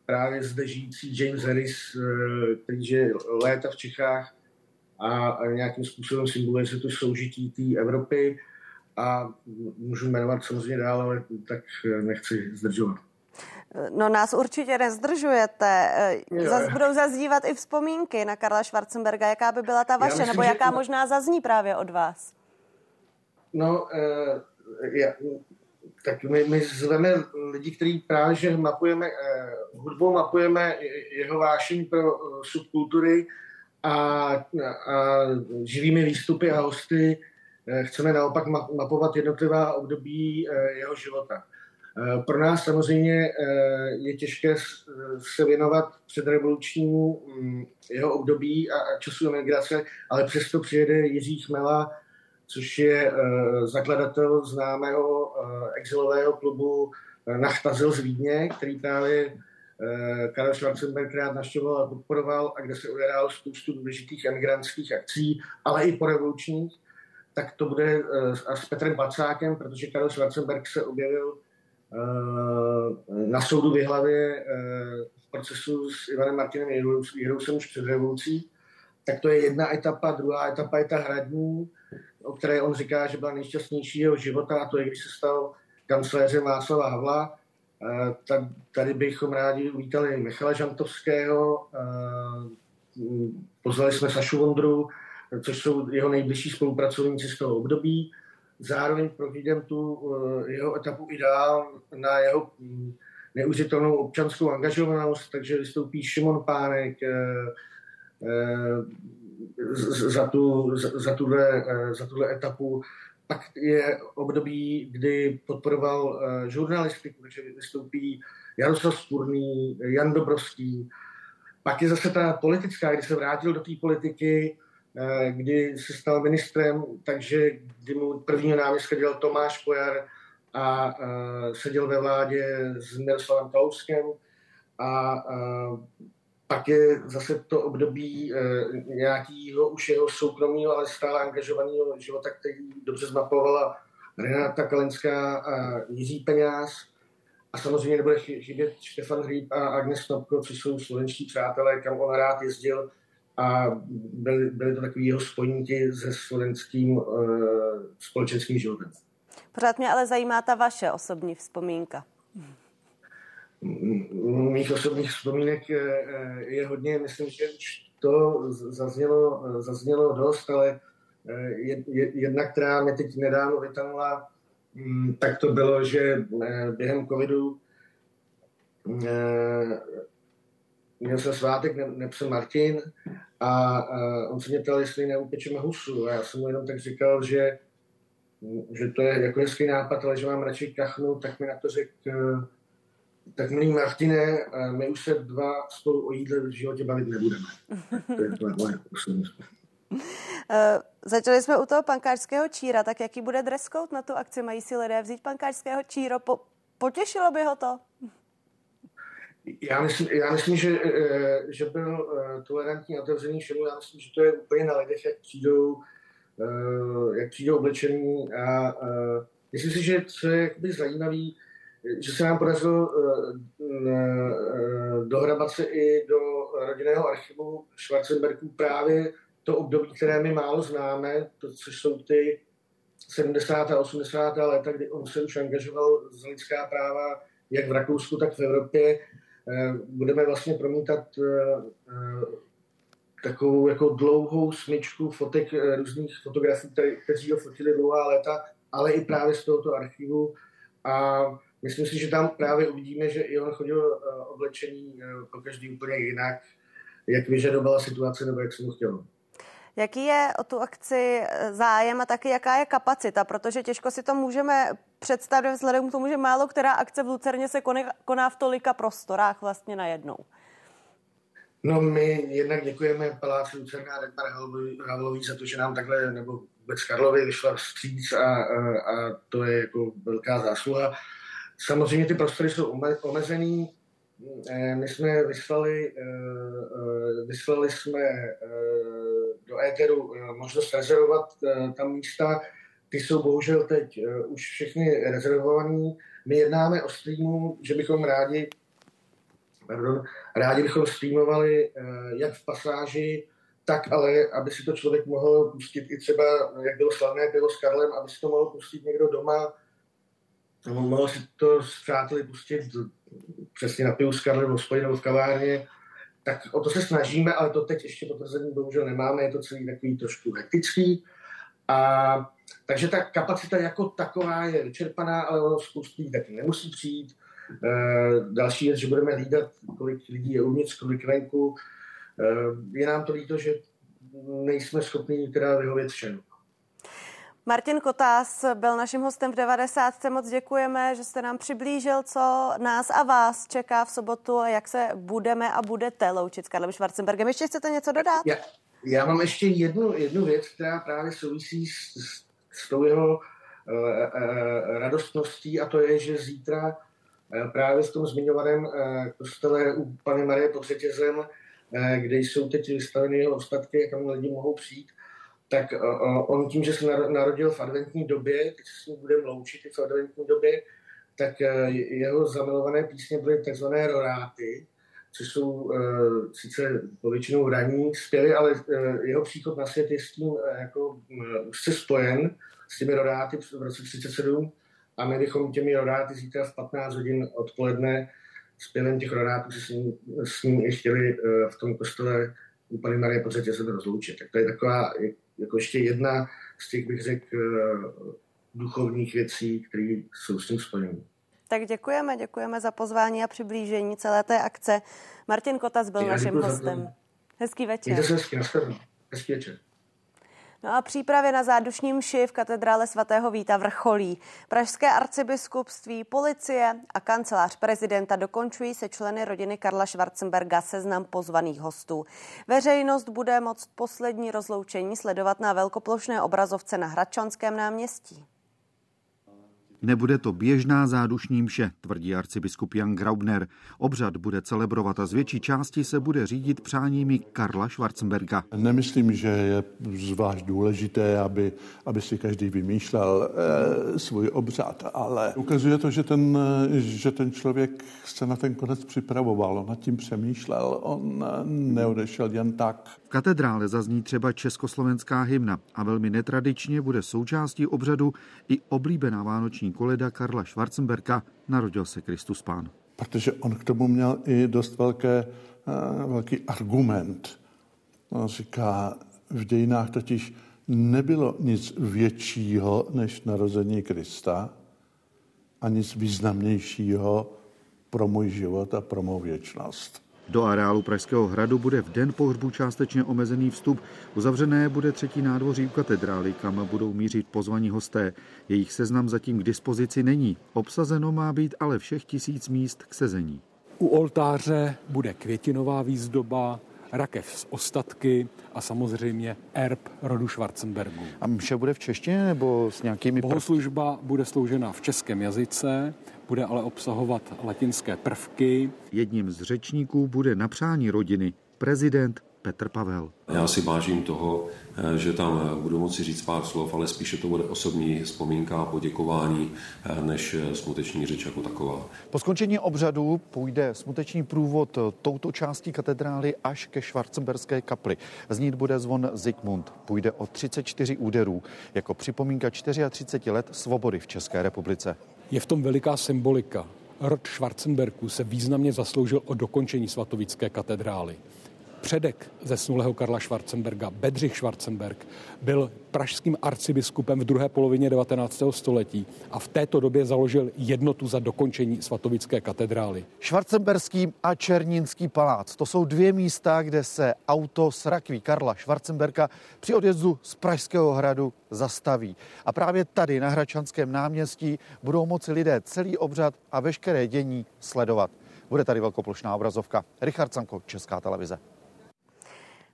právě zde žijící James Harris, eh, který je léta v Čechách a nějakým způsobem symbolizuje to soužití té Evropy a můžu jmenovat samozřejmě dál, ale tak eh, nechci zdržovat. No nás určitě nezdržujete. Zas budou zazdívat i vzpomínky na Karla Schwarzenberga. Jaká by byla ta vaše, myslím, nebo jaká že... možná zazní právě od vás? No, uh, já, tak my, my zveme lidi, kteří právě že mapujeme, eh, hudbou mapujeme jeho vášení pro eh, subkultury a, a živými výstupy a hosty eh, chceme naopak mapovat jednotlivá období eh, jeho života. Eh, pro nás samozřejmě je těžké se věnovat předrevolučnímu hm, jeho období a času emigrace, ale přesto přijede Jiří Chmela, což je zakladatel známého exilového klubu Nachtazil z Vídně, který právě Karel Schwarzenberg rád naštěvoval a podporoval a kde se odehrál spoustu důležitých emigrantských akcí, ale i porevolučních, tak to bude a s Petrem Bacákem, protože Karel Schwarzenberg se objevil uh, na soudu v Hlavě v procesu s Ivanem Martinem Jirousem už před revolucí, tak to je jedna etapa, druhá etapa je ta hradní, o které on říká, že byla nejšťastnější jeho života, a to je, když se stal kancléřem Václava Havla. Tak tady bychom rádi uvítali Michala Žantovského, pozvali jsme Sašu Vondru, což jsou jeho nejbližší spolupracovníci z toho období. Zároveň provídem tu e, jeho etapu i dál na jeho neužitelnou občanskou angažovanost, takže vystoupí Šimon Pánek, za, tu, za, za, tuhle, za tuhle etapu pak je období, kdy podporoval žurnalistiku, takže vystoupí Jaroslav Spurný, Jan Dobrovský. Pak je zase ta politická, kdy se vrátil do té politiky, kdy se stal ministrem, takže kdy mu prvního náměstka dělal Tomáš Pojar a seděl ve vládě s Miroslavem Kalouskem a pak je zase to období e, nějakého už jeho soukromého, ale stále angažovaného života, který dobře zmapovala Renata Kalenská a Jiří Peňáz. A samozřejmě nebude chybět Štefan Hříb a Agnes Knopko, což jsou slovenští přátelé, kam on rád jezdil a byli, byli to takový jeho spojníky se slovenským e, společenským životem. Pořád mě ale zajímá ta vaše osobní vzpomínka mých osobních vzpomínek je hodně, myslím, že už to zaznělo, zaznělo dost, ale jedna, která mě teď nedávno vytanula, mm, tak to bylo, že eh, během covidu eh, měl jsem svátek, nepsal Martin a on se mě ptal, jestli neupečeme husu. A já jsem mu jenom tak říkal, že, že to je jako hezký nápad, ale že mám radši kachnu, tak mi na to řekl tak milý Martine, my už se dva spolu o jídle v životě bavit nebudeme. To je to moje Uh, začali jsme u toho pankářského číra, tak jaký bude dress code na tu akci? Mají si lidé vzít pankářského číro? Po, potěšilo by ho to? Já myslím, já myslím že, eh, že byl eh, tolerantní a otevřený všemu. Já myslím, že to je úplně na lidech, jak přijdou, jak přijdou oblečení. A myslím si, že co je zajímavý, že se nám podařilo uh, uh, dohrabat se i do rodinného archivu Schwarzenbergů právě to období, které my málo známe, to, což jsou ty 70. a 80. léta, kdy on se už angažoval za lidská práva jak v Rakousku, tak v Evropě. Budeme vlastně promítat takovou jako dlouhou smyčku fotek různých fotografů, kteří ho fotili dlouhá léta, ale i právě z tohoto archivu. A Myslím si, že tam právě uvidíme, že i on chodil uh, oblečení uh, po každý úplně jinak, jak vyžadovala situace nebo jak se mu chtělo. Jaký je o tu akci eh, zájem a taky jaká je kapacita? Protože těžko si to můžeme představit vzhledem k tomu, že málo která akce v Lucerně se koná v tolika prostorách vlastně najednou. No my jednak děkujeme Paláci Lucerna a Dagmar Havlový za to, že nám takhle, nebo vůbec Karlovi vyšla vstříc a, a, a to je jako velká zásluha. Samozřejmě ty prostory jsou omezený. Eh, my jsme vyslali, eh, eh, vyslali jsme do éteru možnost rezervovat tam místa. Ty jsou bohužel teď už všechny rezervované. My jednáme o streamu, že bychom rádi, pardon, rádi bychom streamovali jak v pasáži, tak ale, aby si to člověk mohl pustit i třeba, jak bylo slavné pivo s Karlem, aby si to mohl pustit někdo doma, mohl si to s přáteli pustit přesně na pivu s Karlem v nebo v kavárně, tak o to se snažíme, ale to teď ještě potvrzení bohužel nemáme, je to celý takový trošku hektický. A, takže ta kapacita jako taková je vyčerpaná, ale ono spoustu lidí taky nemusí přijít. E, další věc, že budeme hlídat, kolik lidí je uvnitř, kolik venku. E, je nám to líto, že nejsme schopni teda vyhovět všem. Martin Kotás byl naším hostem v 90. Moc děkujeme, že jste nám přiblížil, co nás a vás čeká v sobotu a jak se budeme a budete loučit s Karlem Schwarzenbergem. Ještě chcete něco dodat? Já, já mám ještě jednu, jednu věc, která právě souvisí s, s, s tou jeho uh, uh, radostností a to je, že zítra uh, právě v tom zmiňovaném uh, kostele u Pany Marie pod řetězem, uh, kde jsou teď vystaveny jeho ostatky, kam lidi mohou přijít, tak on tím, že se narodil v adventní době, teď se s ním budeme loučit i v adventní době, tak uh, jeho zamilované písně byly takzvané roráty, což jsou uh, sice povětšinou ranní zpěvy, ale uh, jeho příchod na svět je s tím jako se spojen s těmi roráty v roce 37 a my bychom těmi roráty zítra v 15 hodin odpoledne zpěvem těch rodátů se s ním, s ním i chtěli v tom kostele u Pany Marie podstatě se rozloučit. Tak to je taková jako ještě jedna z těch, bych řekl, eh, duchovních věcí, které jsou s tím spojené. Tak děkujeme, děkujeme za pozvání a přiblížení celé té akce. Martin Kotas byl Já naším hostem. Hezký večer. Mějte se hezky, Hezký večer. No a přípravy na zádušní mši v katedrále svatého Víta vrcholí. Pražské arcibiskupství, policie a kancelář prezidenta dokončují se členy rodiny Karla Schwarzenberga seznam pozvaných hostů. Veřejnost bude moct poslední rozloučení sledovat na velkoplošné obrazovce na Hradčanském náměstí. Nebude to běžná zádušní mše, tvrdí arcibiskup Jan Graubner. Obřad bude celebrovat a z větší části se bude řídit přáními Karla Schwarzenberga. Nemyslím, že je zvlášť důležité, aby, aby si každý vymýšlel e, svůj obřad, ale ukazuje to, že ten, že ten člověk se na ten konec připravoval, on nad tím přemýšlel, on neodešel jen tak. V katedrále zazní třeba československá hymna a velmi netradičně bude součástí obřadu i oblíbená vánoční koleda Karla Schwarzenberka Narodil se Kristus Pán. Protože on k tomu měl i dost velké, eh, velký argument. On říká, v dějinách totiž nebylo nic většího než narození Krista a nic významnějšího pro můj život a pro mou věčnost. Do areálu Pražského hradu bude v den pohřbu částečně omezený vstup. Uzavřené bude třetí nádvoří u katedrály, kam budou mířit pozvaní hosté. Jejich seznam zatím k dispozici není. Obsazeno má být ale všech tisíc míst k sezení. U oltáře bude květinová výzdoba, rakev z ostatky a samozřejmě erb rodu Schwarzenbergu. A mše bude v češtině nebo s nějakými... Bohoslužba bude sloužena v českém jazyce, bude ale obsahovat latinské prvky. Jedním z řečníků bude na přání rodiny prezident Petr Pavel. Já si vážím toho, eh, že tam budu moci říct pár slov, ale spíše to bude osobní vzpomínka a poděkování, eh, než smuteční řeč jako taková. Po skončení obřadu půjde smuteční průvod touto částí katedrály až ke Schwarzenberské kapli. Znít bude zvon Zygmunt. Půjde o 34 úderů jako připomínka 34 let svobody v České republice. Je v tom veliká symbolika. Rod Schwarzenberku se významně zasloužil o dokončení svatovické katedrály předek zesnulého Karla Schwarzenberga, Bedřich Schwarzenberg, byl pražským arcibiskupem v druhé polovině 19. století a v této době založil jednotu za dokončení svatovické katedrály. Schwarzenberský a Černínský palác. To jsou dvě místa, kde se auto s rakví Karla Schwarzenberga při odjezdu z Pražského hradu zastaví. A právě tady na Hračanském náměstí budou moci lidé celý obřad a veškeré dění sledovat. Bude tady velkoplošná obrazovka. Richard Sanko, Česká televize.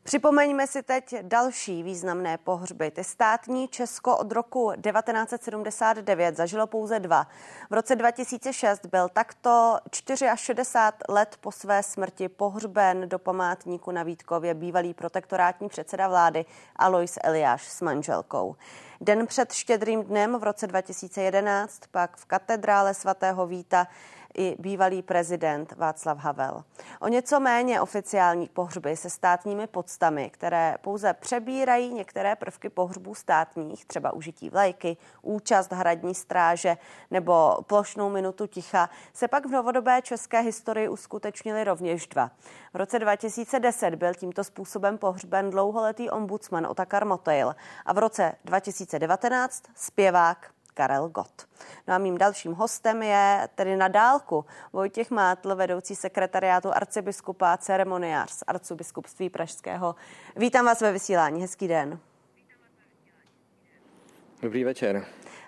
Připomeňme si teď další významné pohřby. Ty státní Česko od roku 1979 zažilo pouze dva. V roce 2006 byl takto 64 let po své smrti pohřben do památníku na Vítkově bývalý protektorátní předseda vlády Alois Eliáš s manželkou. Den před štědrým dnem v roce 2011 pak v katedrále svatého Víta i bývalý prezident Václav Havel. O něco méně oficiální pohřby se státními podstami, které pouze přebírají některé prvky pohřbů státních, třeba užití vlajky, účast hradní stráže nebo plošnou minutu ticha, se pak v novodobé české historii uskutečnili rovněž dva. V roce 2010 byl tímto způsobem pohřben dlouholetý ombudsman Otakar Motejl a v roce 2019 zpěvák Karel Gott. No a mým dalším hostem je tedy na dálku Vojtěch Mátl, vedoucí sekretariátu arcibiskupa ceremoniář z arcibiskupství Pražského. Vítám vás ve vysílání, hezký den. Dobrý večer.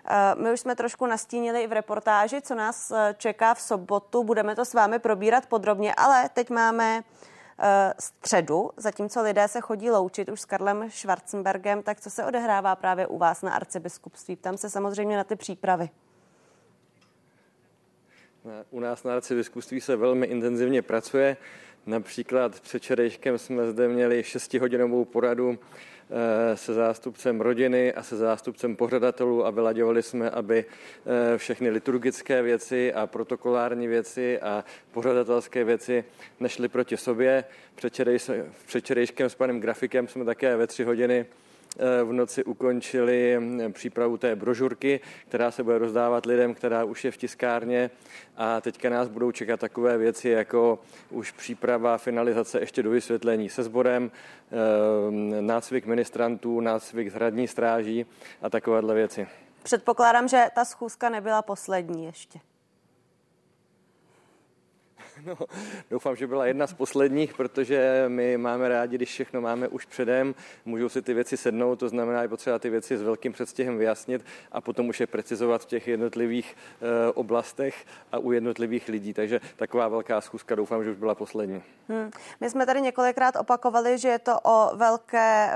Eh, my už jsme trošku nastínili i v reportáži, co nás eh, čeká v sobotu. Budeme to s vámi probírat podrobně, ale teď máme středu, zatímco lidé se chodí loučit už s Karlem Schwarzenbergem, tak co se odehrává právě u vás na arcibiskupství? Tam se samozřejmě na ty přípravy. U nás na arcibiskupství se velmi intenzivně pracuje. Například předčerejškem jsme zde měli šestihodinovou poradu Eh, se zástupcem rodiny a se zástupcem pořadatelů a vyladěvali jsme, aby eh, všechny liturgické věci a protokolární věci a pořadatelské věci nešly proti sobě. Předčerejškem s panem grafikem jsme také ve tři hodiny Eh, v noci ukončili mm, přípravu té brožurky, která se bude rozdávat lidem, která už je v tiskárně a teďka nás budou čekat takové věci jako už příprava, finalizace ještě do vysvětlení se sborem, eh, nácvik ministrantů, nácvik hradní stráží a takovéhle věci. Předpokládám, že ta schůzka nebyla poslední ještě. No, doufám, že byla jedna z posledních, protože my máme rádi, když všechno máme už předem, můžou si ty věci sednout, to znamená, je potřeba ty věci s velkým předstihem vyjasnit a potom už je precizovat v těch jednotlivých e, oblastech a u jednotlivých lidí. Takže taková velká schůzka, doufám, že už byla poslední. Hmm. My jsme tady několikrát opakovali, že je to o velké e,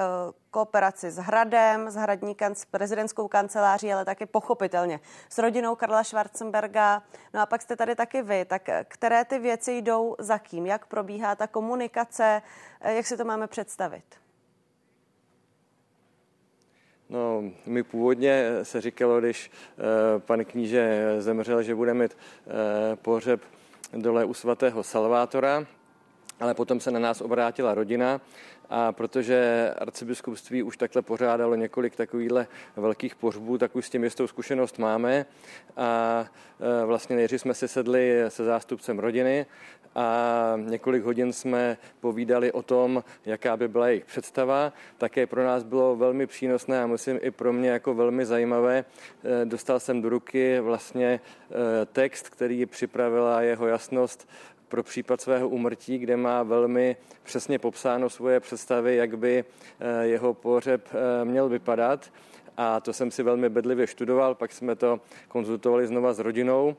kooperaci s Hradem, s Hradní s prezidentskou kanceláří, ale taky pochopitelně s rodinou Karla Schwarzenberga. No a pak jste tady taky vy. Tak které ty věci jdou za kým? Jak probíhá ta komunikace? Eh, jak si to máme představit? No, my původně se říkalo, když pan kníže zemřel, že bude mít pohřeb dole u svatého Salvátora, ale potom se na nás obrátila rodina a protože arcibiskupství už takhle pořádalo několik takovýchhle velkých pohřbů, tak už s tím jistou zkušenost máme. A e, vlastně nejdřív jsme si sedli se zástupcem rodiny a několik hodin jsme povídali o tom, jaká by byla jejich představa. Také pro nás bylo velmi přínosné a myslím i pro mě jako velmi zajímavé. E, dostal jsem do ruky vlastně e, text, který připravila jeho jasnost pro případ svého umrtí, kde má velmi přesně popsáno svoje představy, jak by eh, jeho pohřeb eh, měl vypadat. A to jsem si velmi bedlivě študoval, pak jsme to konzultovali znova s rodinou.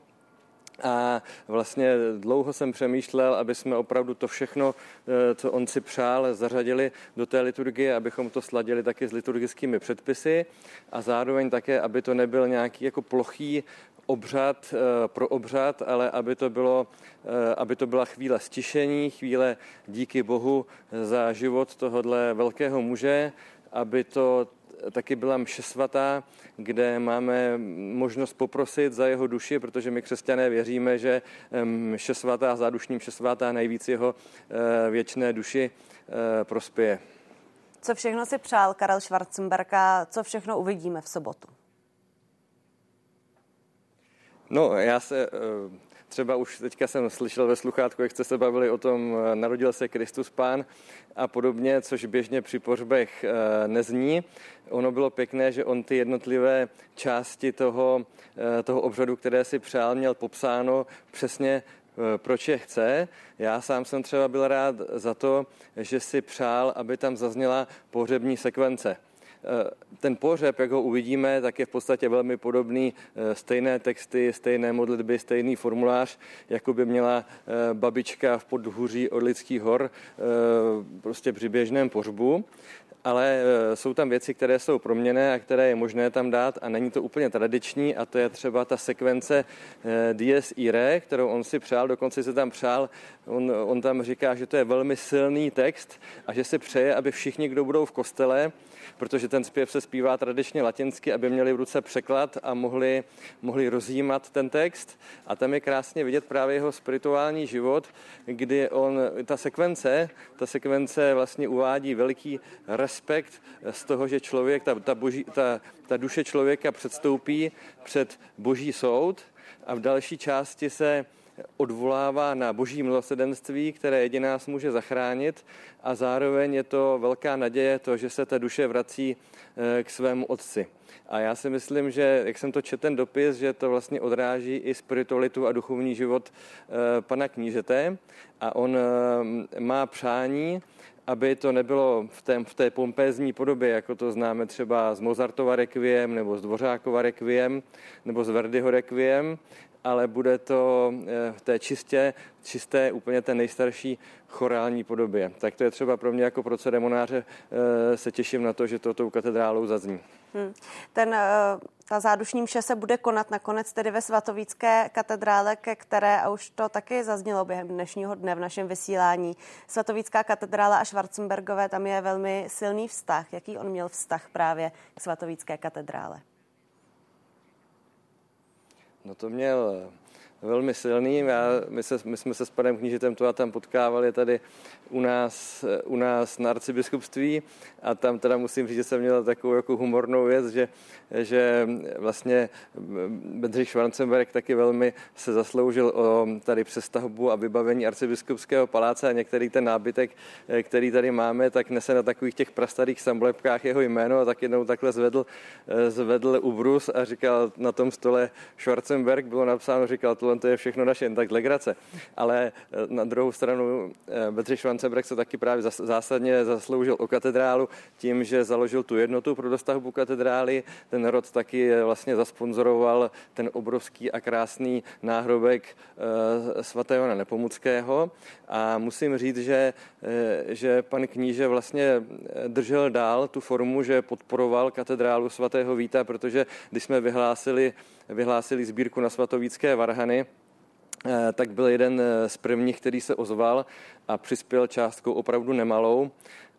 A vlastně dlouho jsem přemýšlel, aby jsme opravdu to všechno, eh, co on si přál, zařadili do té liturgie, abychom to sladili taky s liturgickými předpisy a zároveň také, aby to nebyl nějaký jako plochý obřad eh, pro obřad, ale aby to, bylo, eh, aby to byla chvíle stišení, chvíle díky Bohu za život tohohle velkého muže, aby to taky byla mše svatá, kde máme možnost poprosit za jeho duši, protože my křesťané věříme, že mše svatá, zádušní mše svatá nejvíc jeho eh, věčné duši prospěje. Co všechno si přál Karel Schwarzenberg a co všechno uvidíme v sobotu? No, já se eh, třeba už teďka jsem slyšel ve sluchátku, jak jste se bavili o tom, eh, narodil se Kristus Pán a podobně, což běžně při pohřbech eh, nezní. Ono bylo pěkné, že on ty jednotlivé části toho, toho obřadu, které si přál, měl popsáno přesně proč je chce. Já sám jsem třeba byl rád za to, že si přál, aby tam zazněla pohřební sekvence. Eh, ten pohřeb, jak ho uvidíme, tak je v podstatě velmi podobný, eh, stejné texty, stejné modlitby, stejný formulář, jako by měla eh, babička v podhůří od lidských hor, prostě při běžném pohřbu ale jsou tam věci, které jsou proměné a které je možné tam dát a není to úplně tradiční a to je třeba ta sekvence Dies Irae, kterou on si přál, dokonce se tam přál, on, on tam říká, že to je velmi silný text a že si přeje, aby všichni, kdo budou v kostele, protože ten zpěv se zpívá tradičně latinsky, aby měli v ruce překlad a mohli, mohli rozjímat ten text. A tam je krásně vidět právě jeho spirituální život, kdy on, ta sekvence, ta sekvence vlastně uvádí veliký respekt z toho, že člověk, ta, ta, boží, ta, ta duše člověka předstoupí před boží soud a v další části se odvolává na boží milosedenství, které jediná nás může zachránit. A zároveň je to velká naděje to, že se ta duše vrací eh, k svému otci. A já si myslím, že jak jsem to četl ten dopis, že to vlastně odráží i spiritualitu a duchovní život eh, pana knížete. A on eh, má přání, aby to nebylo v té, v té pompézní podobě, jako to známe třeba z Mozartova rekviem, nebo z Dvořákova rekviem, nebo z Verdiho rekviem, ale bude to eh, v té čistě, čisté, úplně té nejstarší chorální podobě. Tak to je třeba pro mě jako pro ceremonáře eh, se těším na to, že to tou katedrálou zazní. Hmm. Ten, eh, ta zádušní mše se bude konat nakonec tedy ve Svatovícké katedrále, ke které, a už to taky zaznělo během dnešního dne v našem vysílání, Svatovícká katedrála a Schwarzenbergové, tam je velmi silný vztah. Jaký on měl vztah právě k Svatovícké katedrále? No to měl velmi silný. Já, my, se, my jsme se s panem knížetem to a tam potkávali tady u nás, u nás na arcibiskupství. A tam teda musím říct, že jsem měl takovou jako humornou věc, že, že vlastně Bedřich Schwarzenberg taky velmi se zasloužil o tady přestavbu a vybavení arcibiskupského paláce. A některý ten nábytek, který tady máme, tak nese na takových těch prastarých samlepkách jeho jméno. A tak jednou takhle zvedl, zvedl ubrus a říkal na tom stole Schwarzenberg, bylo napsáno, říkal, to on to je všechno naše, jen tak legrace. Ale na druhou stranu Bedřich Švancebrek se taky právě zásadně zasloužil o katedrálu tím, že založil tu jednotu pro dostavbu katedrály. Ten rod taky vlastně zasponzoroval ten obrovský a krásný náhrobek svatého na Nepomuckého. A musím říct, že, že pan kníže vlastně držel dál tu formu, že podporoval katedrálu svatého Víta, protože když jsme vyhlásili, vyhlásili sbírku na svatovícké varhany, eh, tak byl jeden eh, z prvních, který se ozval a přispěl částkou opravdu nemalou.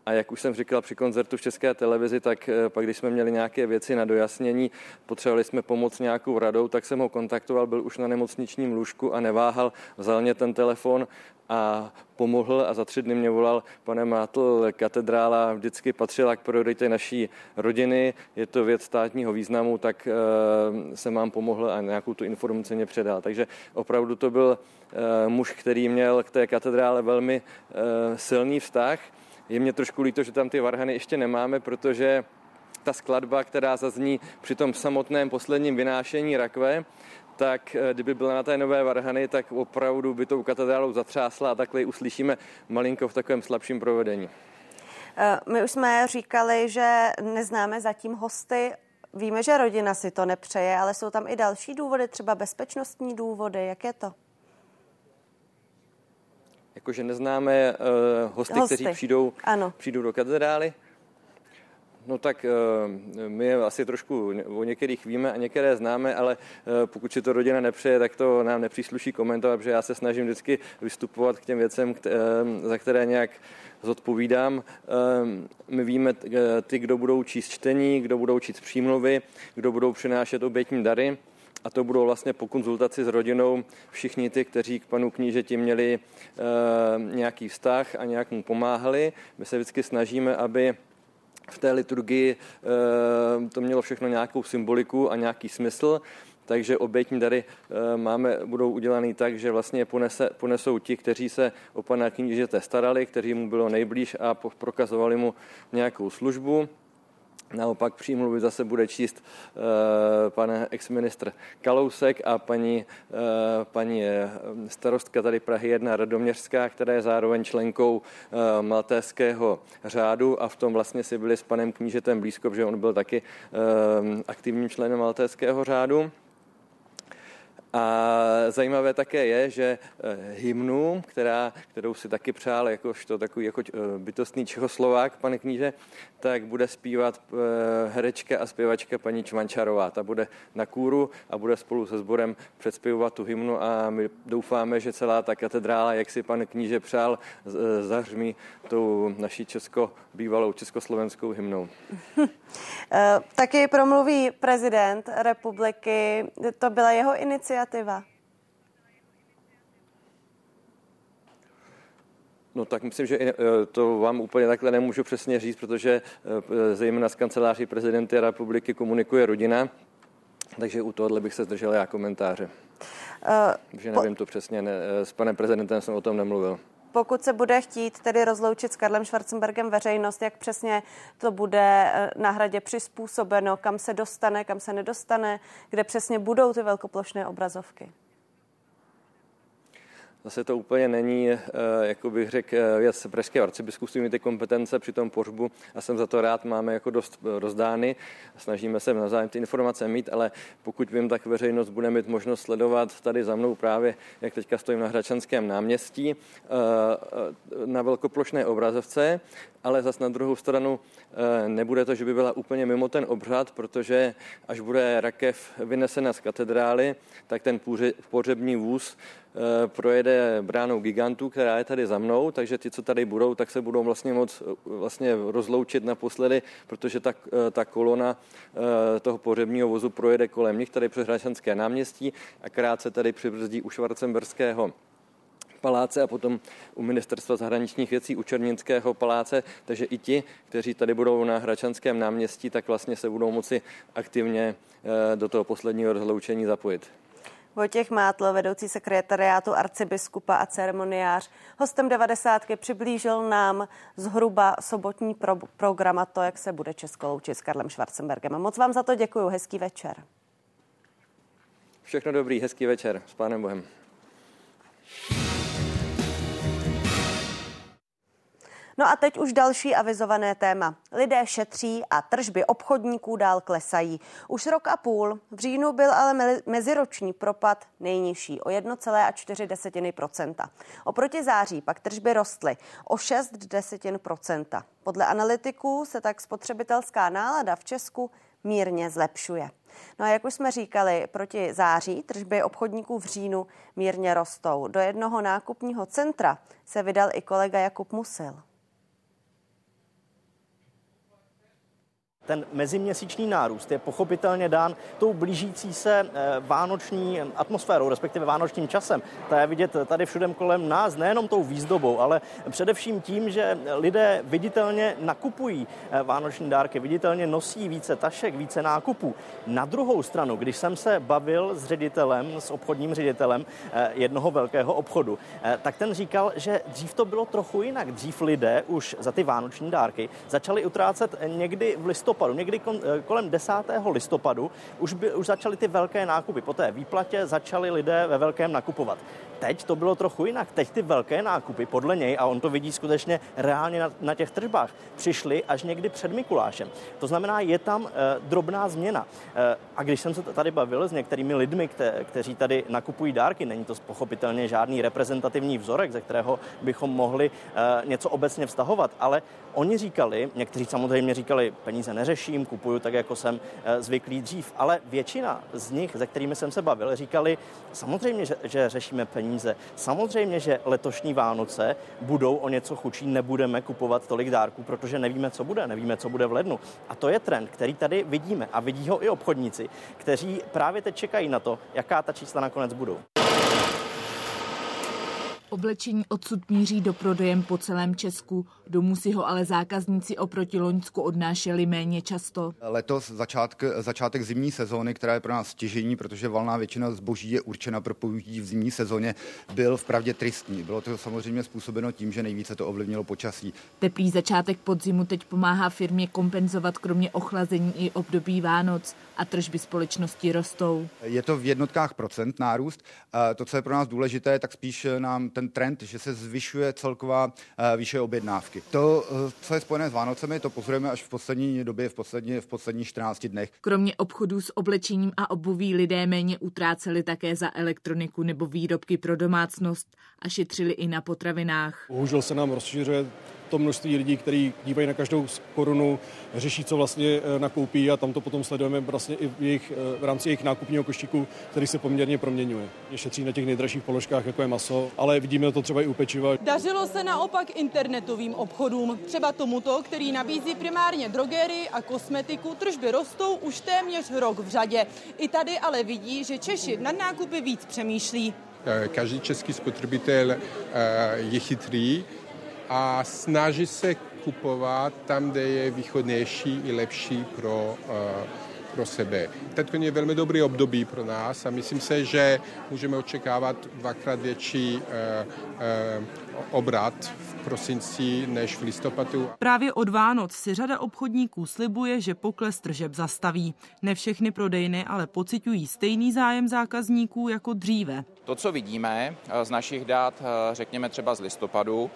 A jak už jsem říkal při koncertu v České televizi, tak eh, pak, když jsme měli nějaké věci na dojasnění, potřebovali jsme pomoc nějakou radou, tak jsem ho kontaktoval, byl už na nemocničním lůžku a neváhal, vzal mě ten telefon a pomohl a za tři dny mě volal, pane Mátl, katedrála vždycky patřila k prioritě naší rodiny, je to věc státního významu, tak uh, jsem vám pomohl a nějakou tu informaci mě předal. Takže opravdu to byl uh, muž, který měl k té katedrále velmi silný vztah. Je mě trošku líto, že tam ty varhany ještě nemáme, protože ta skladba, která zazní při tom samotném posledním vynášení rakve, tak eh, kdyby byla na té nové varhany, tak opravdu by tou katedrálou zatřásla a takhle ji uslyšíme malinko v takovém slabším provedení. Eh, my už jsme říkali, že neznáme zatím hosty. Víme, že rodina si to nepřeje, ale jsou tam i další důvody, třeba bezpečnostní důvody. Jak je to? Jakože neznáme uh, hosty, hosty, kteří přijdou, ano. přijdou do katedrály? No tak eh, my asi trošku o některých víme a některé známe, ale eh, pokud si to rodina nepřeje, tak to nám nepřísluší komentovat, protože já se snažím vždycky vystupovat k těm věcem, eh, za které nějak zodpovídám. My víme ty, kdo budou číst čtení, kdo budou číst přímluvy, kdo budou přinášet obětní dary. A to budou vlastně po konzultaci s rodinou všichni ty, kteří k panu knížeti měli nějaký vztah a nějak mu pomáhali. My se vždycky snažíme, aby v té liturgii eh, to mělo všechno nějakou symboliku a nějaký smysl. Takže obětní dary eh, máme, budou udělaný tak, že vlastně ponese, ponesou ti, kteří se o pana knížete starali, kteří mu bylo nejblíž a prokazovali mu nějakou službu. Naopak přímluvy zase bude číst uh, pan exministr Kalousek a paní, uh, paní eh, starostka tady Prahy 1 Radoměřská, která je zároveň členkou maltéského řádu a v tom vlastně si byli s panem knížetem blízko, protože on byl taky aktivním členem maltéského řádu. A zajímavé také je, že eh, hymnu, která, kterou si taky přál jakožto takový jako eh, bytostný Čechoslovák, pane kníže, tak bude zpívat eh, herečka a zpěvačka paní Čvančarová. Ta bude na kůru a bude spolu se sborem předspěvovat tu hymnu a my doufáme, že celá ta katedrála, jak si pan kníže přál, zahřmí tou naší česko, bývalou československou hymnou. Taky promluví prezident republiky. To byla jeho iniciativa. No tak myslím, že eh, to vám úplně takhle nemůžu přesně říct, protože eh, zejména z kanceláří prezidenty republiky komunikuje rodina, takže u tohohle bych se zdržel já komentáře. Uh, že nevím po... to přesně, ne, s panem prezidentem jsem o tom nemluvil. Pokud se bude chtít tedy rozloučit s Karlem Schwarzenbergem veřejnost, jak přesně to bude na hradě přizpůsobeno, kam se dostane, kam se nedostane, kde přesně budou ty velkoplošné obrazovky? Zase to úplně není, eh, jako bych řekl, eh, věc Pražské arcibiskupství, ty kompetence při tom pohřbu a jsem za to rád, máme jako dost eh, rozdány, snažíme se navzájem ty informace mít, ale pokud vím, tak veřejnost bude mít možnost sledovat tady za mnou právě, jak teďka stojím na Hračanském náměstí, na velkoplošné obrazovce, ale zas na druhou stranu nebude to, že by byla úplně mimo ten obřad, protože až bude rakev vynesena z katedrály, tak ten pohřební vůz projede bránou gigantů, která je tady za mnou, takže ti, co tady budou, tak se budou vlastně moc eh, vlastně rozloučit naposledy, protože ta, eh, ta kolona toho pohřebního vozu projede kolem nich tady přes Hračanské náměstí a krátce tady přibrzdí u Švarcemberského paláce a potom u ministerstva zahraničních věcí u Černínského paláce, takže i ti, kteří tady budou na Hračanském náměstí, tak vlastně se budou moci aktivně do toho posledního rozloučení zapojit. Vojtěch Mátl, vedoucí sekretariátu arcibiskupa a ceremoniář, hostem 90. přiblížil nám zhruba sobotní pro- program a to, jak se bude Česko loučit s Karlem Schwarzenbergem. Moc vám za to děkuji, hezký večer. Všechno dobrý, hezký večer. S pánem Bohem. No a teď už další avizované téma. Lidé šetří a tržby obchodníků dál klesají. Už rok a půl. V říjnu byl ale meziroční propad nejnižší o 1,4%. Oproti září pak tržby rostly o 6 desetin procenta. Podle analytiků se tak spotřebitelská nálada v Česku mírně zlepšuje. No a jak už jsme říkali, proti září tržby obchodníků v říjnu mírně rostou. Do jednoho nákupního centra se vydal i kolega Jakub Musil. Ten meziměsíční nárůst je pochopitelně dán tou blížící se eh, vánoční atmosférou, respektive vánočním časem. To je vidět tady všude kolem nás, nejenom tou výzdobou, ale především tím, že lidé viditelně nakupují eh, vánoční dárky, viditelně nosí více tašek, více nákupů. Na druhou stranu, když jsem se bavil s ředitelem, s obchodním ředitelem eh, jednoho velkého obchodu, tak ten říkal, že dřív to bylo trochu jinak. Dřív lidé už za ty vánoční dárky začali utrácet někdy v listopadu listopadu, někdy eh, kolem 10. listopadu už, by, už začaly ty velké nákupy. Po té výplatě začali lidé ve velkém nakupovat teď to bylo trochu jinak. Teď ty velké nákupy, podle něj, a on to vidí skutečně reálně na, na těch tržbách, přišly až někdy před Mikulášem. To znamená, je tam e, drobná změna. E, a když jsem se tady bavil s některými lidmi, kte, kteří tady nakupují dárky, není to pochopitelně žádný reprezentativní vzorek, ze kterého bychom mohli e, něco obecně vztahovat, ale oni říkali, někteří samozřejmě říkali, peníze neřeším, kupuju tak, jako jsem e, zvyklý dřív, ale většina z nich, se kterými jsem se bavil, říkali, samozřejmě, že, že řešíme peníze peníze. Samozřejmě, že letošní Vánoce budou o něco chudší, nebudeme kupovat tolik dárků, protože nevíme, co bude, nevíme, co bude v lednu. A to je trend, který tady vidíme a vidí ho i obchodníci, kteří právě teď čekají na to, jaká ta čísla nakonec budou. Oblečení odsud míří do prodejem po celém Česku. Domů si ho ale zákazníci oproti Loňsku odnášeli méně často. Letos začátk, začátek zimní sezóny, která je pro nás stěžení, protože valná většina zboží je určena pro použití v zimní sezóně, byl vpravdě tristní. Bylo to samozřejmě způsobeno tím, že nejvíce to ovlivnilo počasí. Teplý začátek podzimu teď pomáhá firmě kompenzovat kromě ochlazení i období Vánoc a tržby společnosti rostou. Je to v jednotkách procent nárůst. To, co je pro nás důležité, tak spíš nám ten trend, že se zvyšuje celková výše objednávky. To, co je spojené s Vánocemi, to pozorujeme až v poslední době, v, poslední, v posledních 14 dnech. Kromě obchodů s oblečením a obuví lidé méně utráceli také za elektroniku nebo výrobky pro domácnost a šetřili i na potravinách. Bohužel se nám rozšiřuje to množství lidí, kteří dívají na každou korunu, řeší, co vlastně eh, nakoupí a tam to potom sledujeme vlastně i v, jejich, eh, v rámci jejich nákupního košíku, který se poměrně proměňuje. Je šetří na těch nejdražších položkách, jako je maso, ale vidíme to třeba i u pečiva. Dařilo se naopak internetovým obchodům, třeba tomuto, který nabízí primárně drogery a kosmetiku, tržby rostou už téměř rok v řadě. I tady ale vidí, že Češi nad nákupy víc přemýšlí. Eh, každý český spotřebitel je chytrý, a snaží se kupovat tam, kde je východnější i lepší pro, uh, pro sebe. Teď je velmi dobrý období pro nás a myslím se, že můžeme očekávat dvakrát větší uh, uh, obrat v prosinci než v listopadu. Právě od Vánoc si řada obchodníků slibuje, že pokles tržeb zastaví. Ne všechny prodejny ale pocitují stejný zájem zákazníků jako dříve. To, co vidíme z našich dat, řekněme třeba z listopadu,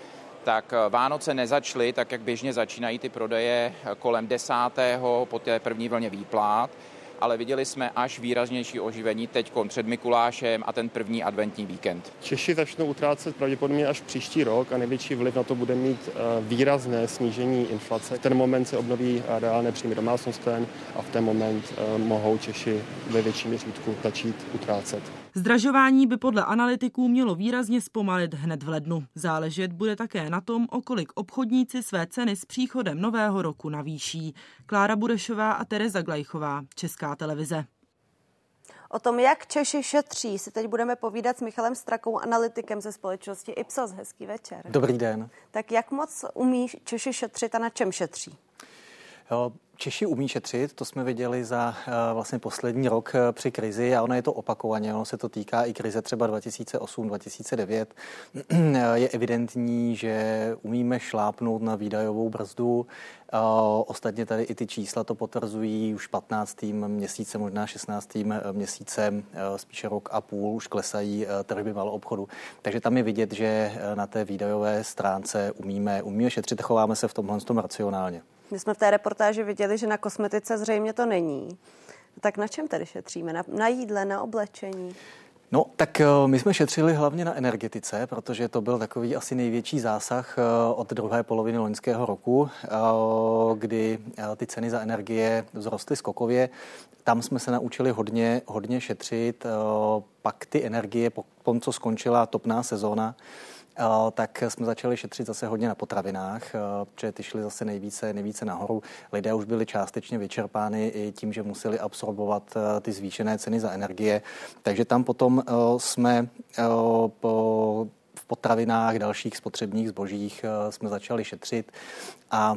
tak eh, Vánoce nezačaly tak, jak běžně začínají ty prodeje eh, kolem desátého po té první vlně výplát, ale viděli jsme až výraznější oživení teď před Mikulášem a ten první adventní víkend. Češi začnou utrácet pravděpodobně až příští rok a největší vliv na to bude mít eh, výrazné snížení inflace. V ten moment se obnoví reálné příjmy domácnostem a v ten moment mohou Češi ve větším měřítku začít utrácet. Zdražování by podle analytiků mělo výrazně zpomalit hned v lednu. Záležet bude také na tom, o kolik obchodníci své ceny s příchodem nového roku navýší. Klára Budešová a Tereza Glajchová, Česká televize. O tom, jak Češi šetří, si teď budeme povídat s Michalem Strakou, analytikem ze společnosti Ipsos. Hezký večer. Dobrý den. Tak jak moc umí Češi šetřit a na čem šetří? Češi umí šetřit, to jsme viděli za uh, vlastně poslední rok uh, při krizi a ono je to opakovaně, ono se to týká i krize třeba 2008-2009. je evidentní, že umíme šlápnout na výdajovou brzdu. Ostatně tady i ty čísla to potvrzují už 15. měsíce, možná 16. měsícem, spíše rok a půl už klesají tržby malou obchodu. Takže tam je vidět, že na té výdajové stránce umíme, umíme šetřit, chováme se v tomhle tom racionálně. My jsme v té reportáži viděli, že na kosmetice zřejmě to není. Tak na čem tedy šetříme? Na, na jídle, na oblečení? No, tak eh, my jsme šetřili hlavně na energetice, protože to byl takový asi největší zásah eh, od druhé poloviny loňského roku, eh, kdy ty ceny za energie vzrostly skokově. Tam jsme se naučili hodně, hodně šetřit. Pak ty energie, po tom, co skončila topná sezóna, tak jsme začali šetřit zase hodně na potravinách, protože ty šly zase nejvíce, nejvíce nahoru. Lidé už byli částečně vyčerpány i tím, že museli absorbovat ty zvýšené ceny za energie. Takže tam potom jsme po v potravinách, dalších spotřebních zbožích jsme začali šetřit a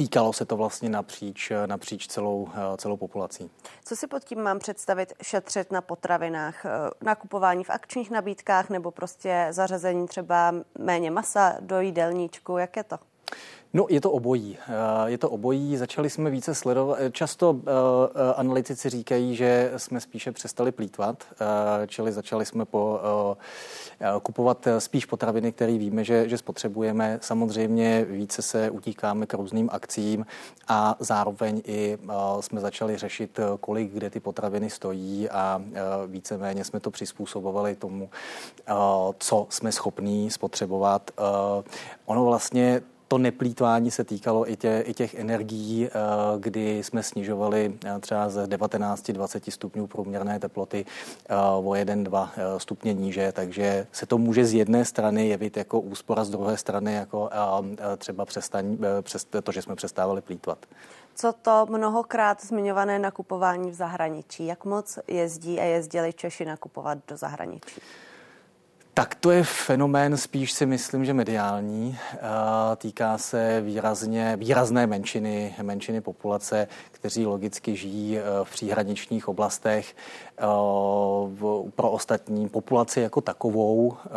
týkalo se to vlastně napříč, napříč celou, celou populací. Co si pod tím mám představit? Šetřit na potravinách, nakupování v akčních nabídkách nebo prostě zařazení třeba méně masa do jídelníčku? Jak je to? No, je to obojí. Eh, je to obojí. Začali jsme více sledovat. Eh, často uh, analytici říkají, že jsme spíše přestali plítvat, čili začali jsme po, kupovat spíš potraviny, které víme, že, že spotřebujeme. Samozřejmě více se utíkáme k různým akcím a zároveň i jsme začali řešit, kolik kde ty potraviny stojí a víceméně jsme to přizpůsobovali tomu, co jsme schopní spotřebovat. Ono vlastně to neplýtvání se týkalo i, tě, i těch energií, eh, kdy jsme snižovali eh, třeba ze 19-20 stupňů průměrné teploty eh, o 1-2 stupně níže, takže se to může z jedné strany jevit jako úspora, z druhé strany jako třeba přestaň, přes to, že jsme přestávali plítvat. Co to mnohokrát zmiňované nakupování v zahraničí? Jak moc jezdí a jezdili Češi nakupovat do zahraničí? Tak to je fenomén spíš si myslím, že mediální. Týká se výrazně, výrazné menšiny, menšiny populace, kteří logicky žijí e, v příhraničních oblastech. Pro ostatní populaci jako takovou e,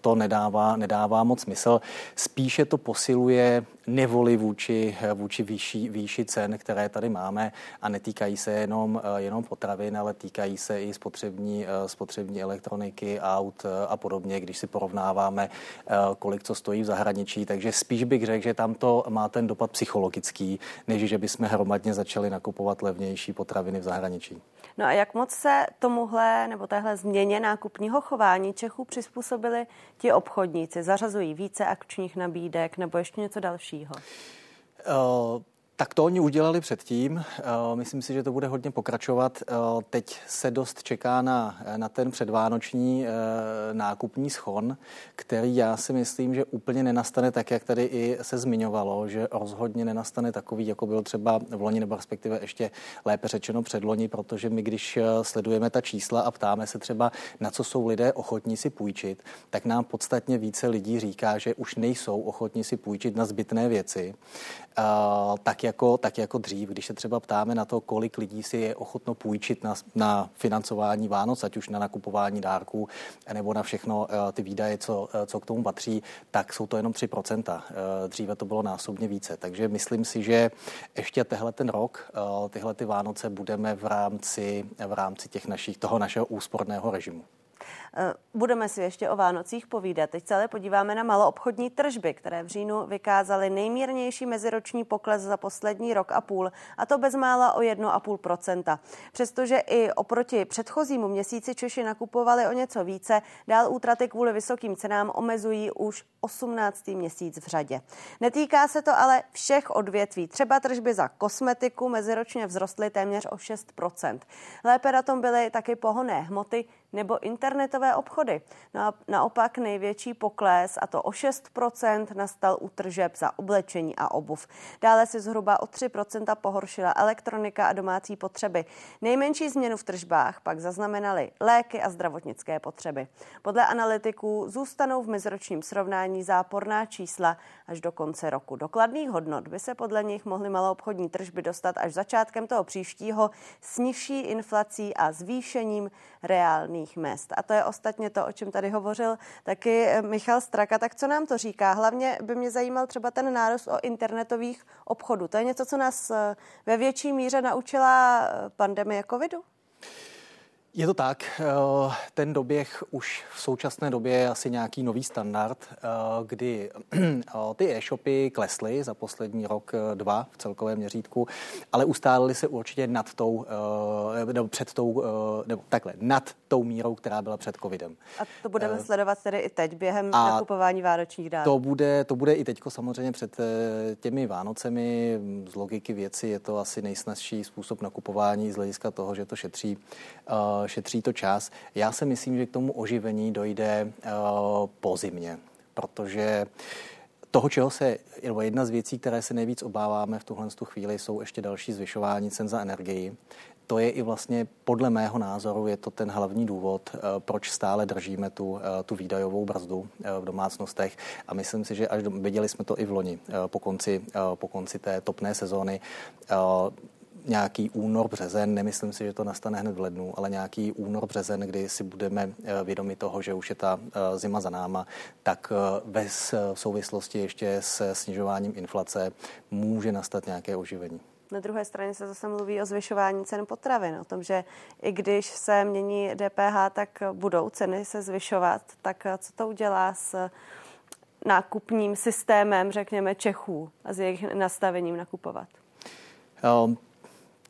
to nedává, nedává moc smysl. Spíše to posiluje nevoli vůči, vůči výši, výši cen, které tady máme a netýkají se jenom, jenom potravin, ale týkají se i spotřební, spotřební elektroniky, aut a podobně, když si porovnáváme, kolik co stojí v zahraničí. Takže spíš bych řekl, že tam to má ten dopad psychologický, než že bychom hromadně začali nakupovat levnější potraviny v zahraničí. No a jak moc se tomuhle nebo téhle změně nákupního chování Čechů přizpůsobili ti obchodníci? Zařazují více akčních nabídek nebo ještě něco dalšího? Uh... Tak to oni udělali předtím. Myslím si, že to bude hodně pokračovat. Teď se dost čeká na, na ten předvánoční nákupní schon, který já si myslím, že úplně nenastane tak, jak tady i se zmiňovalo, že rozhodně nenastane takový, jako byl třeba v loni, nebo respektive ještě lépe řečeno předloni, protože my, když sledujeme ta čísla a ptáme se třeba, na co jsou lidé ochotní si půjčit, tak nám podstatně více lidí říká, že už nejsou ochotní si půjčit na zbytné věci, tak jako, tak jako dřív, když se třeba ptáme na to, kolik lidí si je ochotno půjčit na, na financování Vánoc, ať už na nakupování dárků nebo na všechno eh, ty výdaje, co, eh, co k tomu patří, tak jsou to jenom 3%. Eh, dříve to bylo násobně více. Takže myslím si, že ještě tehle ten rok, tyhle ty Vánoce budeme v rámci, v rámci těch našich, toho našeho úsporného režimu. Eh, budeme si ještě o Vánocích povídat. Teď se podíváme na maloobchodní tržby, které v říjnu vykázaly nejmírnější meziroční pokles za poslední rok a půl, a to bezmála o 1,5% Přestože i oproti předchozímu měsíci Češi nakupovali o něco více, dál útraty kvůli vysokým cenám omezují už 18. měsíc v řadě. Netýká se to ale všech odvětví. Třeba tržby za kosmetiku meziročně vzrostly téměř o 6 Lépe na tom byly taky pohonné hmoty, nebo internetové obchody. No a naopak největší pokles, a to o 6%, nastal u tržeb za oblečení a obuv. Dále si zhruba o 3% pohoršila elektronika a domácí potřeby. Nejmenší změnu v tržbách pak zaznamenaly léky a zdravotnické potřeby. Podle analytiků zůstanou v meziročním srovnání záporná čísla až do konce roku. Dokladných hodnot by se podle nich mohly maloobchodní tržby dostat až začátkem toho příštího s nižší inflací a zvýšením reálných mest. A to je ostatně to, o čem tady hovořil taky Michal Straka. Tak co nám to říká? Hlavně by mě zajímal třeba ten nárůst o internetových obchodů. To je něco, co nás eh, ve větší míře naučila eh, pandemie covidu? Je to tak. Eh, ten doběh už v současné době je asi nějaký nový standard, eh, kdy eh, ty e-shopy klesly za poslední rok, dva v celkovém měřítku, ale ustálily se určitě nad tou, nebo před tou, nebo takhle, nad tou mírou, která byla před covidem. A to budeme sledovat tedy i teď během a nakupování vánočních dárků. To bude, to bude i teď samozřejmě před těmi Vánocemi. Z logiky věci je to asi nejsnažší způsob nakupování z hlediska toho, že to šetří šetří to čas. Já si myslím, že k tomu oživení dojde eh, po zimě, protože toho, čeho se, nebo jedna z věcí, které se nejvíc obáváme v tuhle chvíli, jsou ještě další zvyšování cen za energii. To je i vlastně, podle mého názoru, je to ten hlavní důvod, eh, proč stále držíme tu, eh, tu výdajovou brzdu v domácnostech. A myslím si, že až viděli jsme to i v loni, po konci, po konci té topné sezóny nějaký únor, březen, nemyslím si, že to nastane hned v lednu, ale nějaký únor, březen, kdy si budeme eh, vědomi toho, že už je ta eh, zima za náma, tak eh, ve souvislosti ještě s snižováním inflace může nastat nějaké oživení. Na druhé straně se zase mluví o zvyšování cen potravin, o tom, že i když se mění DPH, tak budou ceny se zvyšovat. Tak co to udělá s nákupním systémem, řekněme, Čechů a s jejich nastavením nakupovat? Um,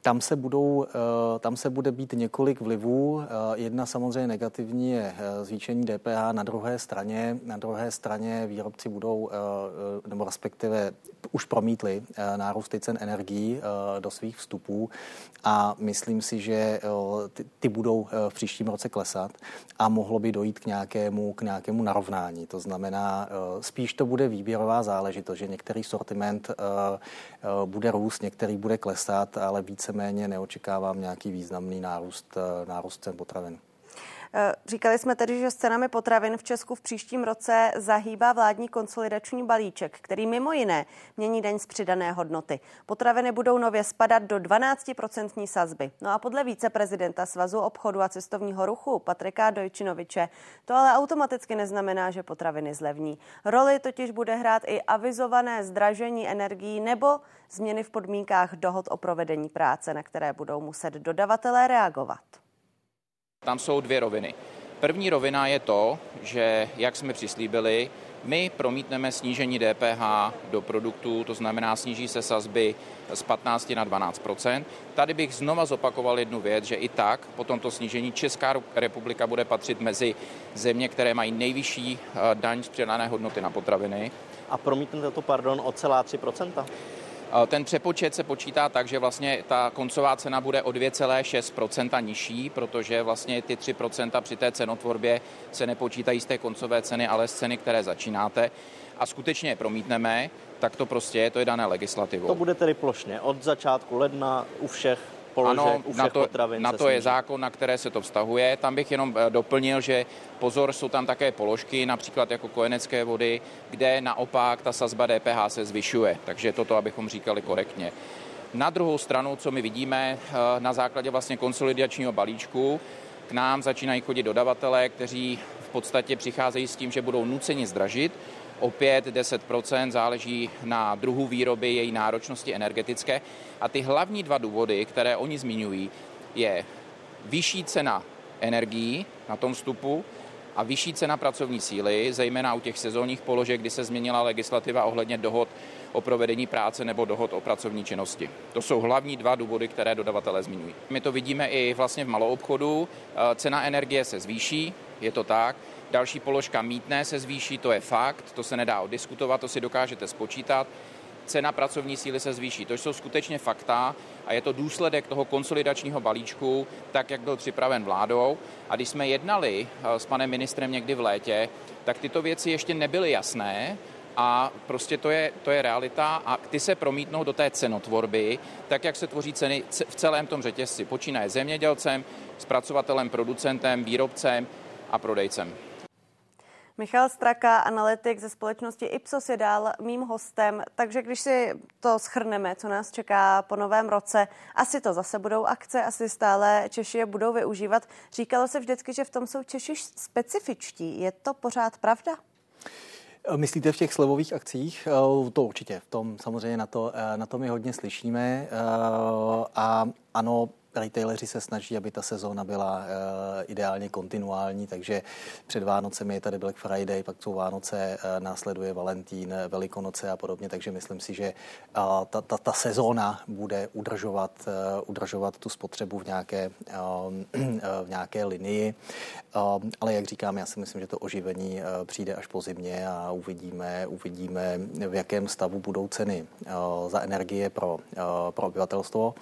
tam se, budou, eh, tam se bude být několik vlivů. Eh, jedna samozřejmě negativní je eh, zvýšení DPH, na druhé straně, na druhé straně výrobci budou, nebo respektive už promítli nárůsty cen energií do svých vstupů a myslím si, že ty, ty budou v příštím roce klesat a mohlo by dojít k nějakému, k nějakému narovnání. To znamená, spíš to bude výběrová záležitost, že některý sortiment bude růst, některý bude klesat, ale více víceméně neočekávám nějaký významný nárůst, eh, nárůst cen potravin. Eh, říkali jsme tedy, že s cenami potravin v Česku v příštím roce zahýbá vládní konsolidační balíček, který mimo jiné mění daň z přidané hodnoty. Potraviny budou nově spadat do 12% sazby. No a podle víceprezidenta Svazu obchodu a cestovního ruchu Patrika Dojčinoviče to ale automaticky neznamená, že potraviny zlevní. Roli totiž bude hrát i avizované zdražení energií nebo změny v podmínkách dohod o provedení práce, na které budou muset dodavatelé reagovat. Tam jsou dvě roviny. První rovina je to, že, jak jsme přislíbili, my promítneme snížení DPH do produktů, to znamená sníží se sazby z 15 na 12% Tady bych znova zopakoval jednu věc, že i tak po tomto snížení Česká republika bude patřit mezi země, které mají nejvyšší eh, daň z přidané hodnoty na potraviny. A promítnete to, pardon, o celá 3 ten přepočet se počítá tak, že vlastně ta koncová cena bude o 2,6% nižší, protože vlastně ty 3% při té cenotvorbě se nepočítají z té koncové ceny, ale z ceny, které začínáte. A skutečně je promítneme, tak to prostě je, to je dané legislativou. To bude tedy plošně od začátku ledna u všech položek, ano, u všech na to, potravin na to je zákon, na které se to vztahuje. Tam bych jenom eh, doplnil, že pozor, jsou tam také položky, například jako kojenecké vody, kde naopak ta sazba DPH se zvyšuje. Takže toto, abychom říkali korektně. Na druhou stranu, co my vidíme eh, na základě vlastně konsolidačního balíčku, k nám začínají chodit dodavatelé, kteří v podstatě přicházejí s tím, že budou nuceni zdražit, opět 10%, záleží na druhu výroby, její náročnosti energetické. A ty hlavní dva důvody, které oni zmiňují, je vyšší cena energií na tom vstupu a vyšší cena pracovní síly, zejména u těch sezónních položek, kdy se změnila legislativa ohledně dohod o provedení práce nebo dohod o pracovní činnosti. To jsou hlavní dva důvody, které dodavatelé zmiňují. My to vidíme i vlastně v malou obchodu. Cena energie se zvýší, je to tak. Další položka mítné se zvýší, to je fakt, to se nedá odiskutovat, to si dokážete spočítat. cena pracovní síly se zvýší. To jsou skutečně fakta a je to důsledek toho konsolidačního balíčku, tak jak byl připraven vládou. A když jsme jednali eh, s panem ministrem někdy v létě, tak tyto věci ještě nebyly jasné, a prostě to je, to je realita a ty se promítnou do té cenotvorby, tak jak se tvoří ceny v celém tom řetězci. Počínaje zemědělcem, zpracovatelem, producentem, výrobcem a prodejcem. Michal Straka, analytik ze společnosti Ipsos je dál mým hostem, takže když si to schrneme, co nás čeká po novém roce, asi to zase budou akce, asi stále Češi je budou využívat. Říkalo se vždycky, že v tom jsou Češi specifičtí. Je to pořád pravda? Myslíte v těch slevových akcích? Eh, to určitě. V tom samozřejmě na to, eh, na to my hodně slyšíme. Eh, a ano, retaileři se snaží, aby ta sezóna byla uh, ideálně kontinuální, takže před Vánocemi je tady Black Friday, pak jsou Vánoce, uh, následuje Valentín, Velikonoce a podobně, takže myslím si, že uh, ta, ta, ta sezóna bude udržovat, uh, udržovat tu spotřebu v nějaké, uh, v nějaké linii. Uh, ale jak říkám, já si myslím, že to oživení uh, přijde až po zimě a uvidíme, uvidíme, v jakém stavu budou ceny uh, za energie pro, uh, pro obyvatelstvo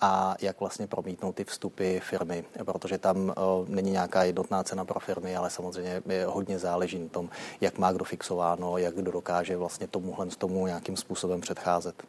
a jak vlastně pro promítnout ty vstupy firmy, protože tam uh, není nějaká jednotná cena pro firmy, ale samozřejmě je hodně záleží na tom, jak má kdo fixováno, jak kdo dokáže vlastně tomuhle tomu nějakým způsobem předcházet.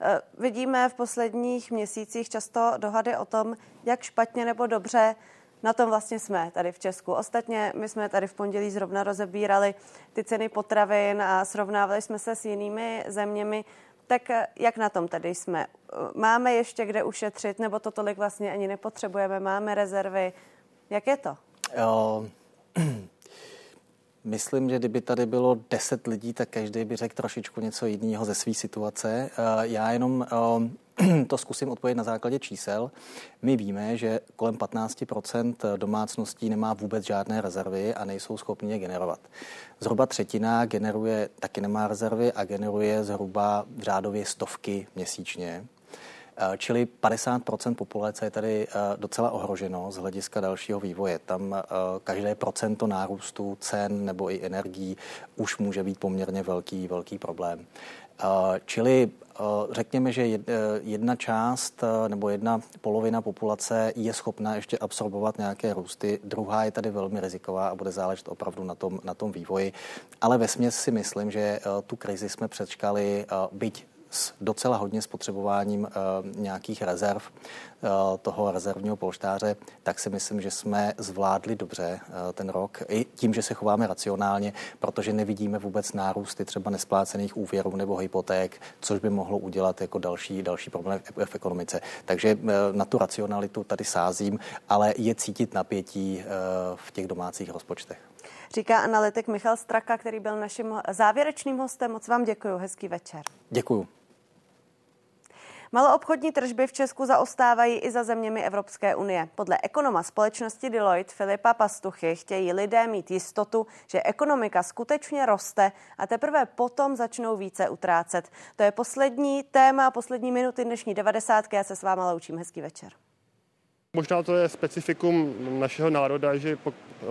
Eh, vidíme v posledních měsících často dohady o tom, jak špatně nebo dobře na tom vlastně jsme tady v Česku. Ostatně my jsme tady v pondělí zrovna rozebírali ty ceny potravin a srovnávali jsme se s jinými zeměmi. Tak eh, jak na tom tedy jsme? Máme ještě kde ušetřit, nebo to tolik vlastně ani nepotřebujeme? Máme rezervy? Jak je to? Uh, myslím, že kdyby tady bylo deset lidí, tak každý by řekl trošičku něco jiného ze své situace. Uh, já jenom to zkusím odpovědět na základě čísel. My víme, že kolem 15% domácností nemá vůbec žádné rezervy a nejsou schopni je generovat. Zhruba třetina generuje, taky nemá rezervy a generuje zhruba řádově stovky měsíčně. Eh, čili 50% populace je tady eh, docela ohroženo z hlediska dalšího vývoje. Tam eh, každé procento nárůstu cen nebo i energií už může být poměrně velký, velký problém. Čili řekněme, že jedna část nebo jedna polovina populace je schopna ještě absorbovat nějaké růsty, druhá je tady velmi riziková a bude záležet opravdu na tom, na tom vývoji. Ale ve si myslím, že tu krizi jsme přečkali, byť s docela hodně spotřebováním uh, nějakých rezerv uh, toho rezervního polštáře, tak si myslím, že jsme zvládli dobře uh, ten rok. I tím, že se chováme racionálně, protože nevidíme vůbec nárůsty třeba nesplácených úvěrů nebo hypoték, což by mohlo udělat jako další, další problém v, v ekonomice. Takže na tu racionalitu tady sázím, ale je cítit napětí v těch domácích rozpočtech. Říká analytik Michal Straka, který byl naším závěrečným hostem. Moc vám děkuji. Hezký večer. Děkuji. Maloobchodní tržby v Česku zaostávají i za zeměmi Evropské unie. Podle ekonoma společnosti Deloitte Filipa Pastuchy chtějí lidé mít jistotu, že ekonomika skutečně roste a teprve potom začnou více utrácet. To je poslední téma, poslední minuty dnešní 90. Já se s váma loučím. Hezký večer. Možná to je specifikum našeho národa, že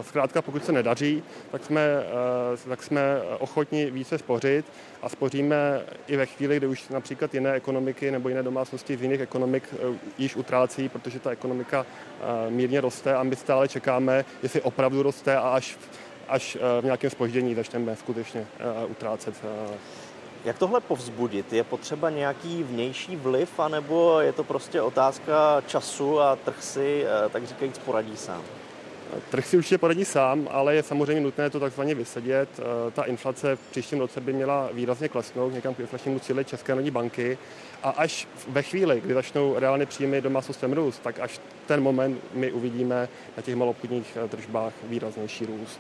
zkrátka pokud se nedaří, tak jsme, eh, tak jsme ochotni více spořit a spoříme i ve chvíli, kdy už například jiné ekonomiky nebo jiné domácnosti z jiných ekonomik eh, již utrácí, protože ta ekonomika eh, mírně roste a my stále čekáme, jestli opravdu roste a až, až v nějakém spoždění začneme skutečně utrácet jak tohle povzbudit? Je potřeba nějaký vnější vliv, anebo je to prostě otázka času a trh si, eh, tak říkajíc, poradí sám? Trh si určitě poradí sám, ale je samozřejmě nutné to takzvaně vysedět. Eh, ta inflace v příštím roce by měla výrazně klesnout někam k inflačnímu cíli České národní banky a až ve chvíli, kdy začnou reálně příjmy domácnostem růst, tak až ten moment my uvidíme na těch malobchodních eh, tržbách výraznější růst.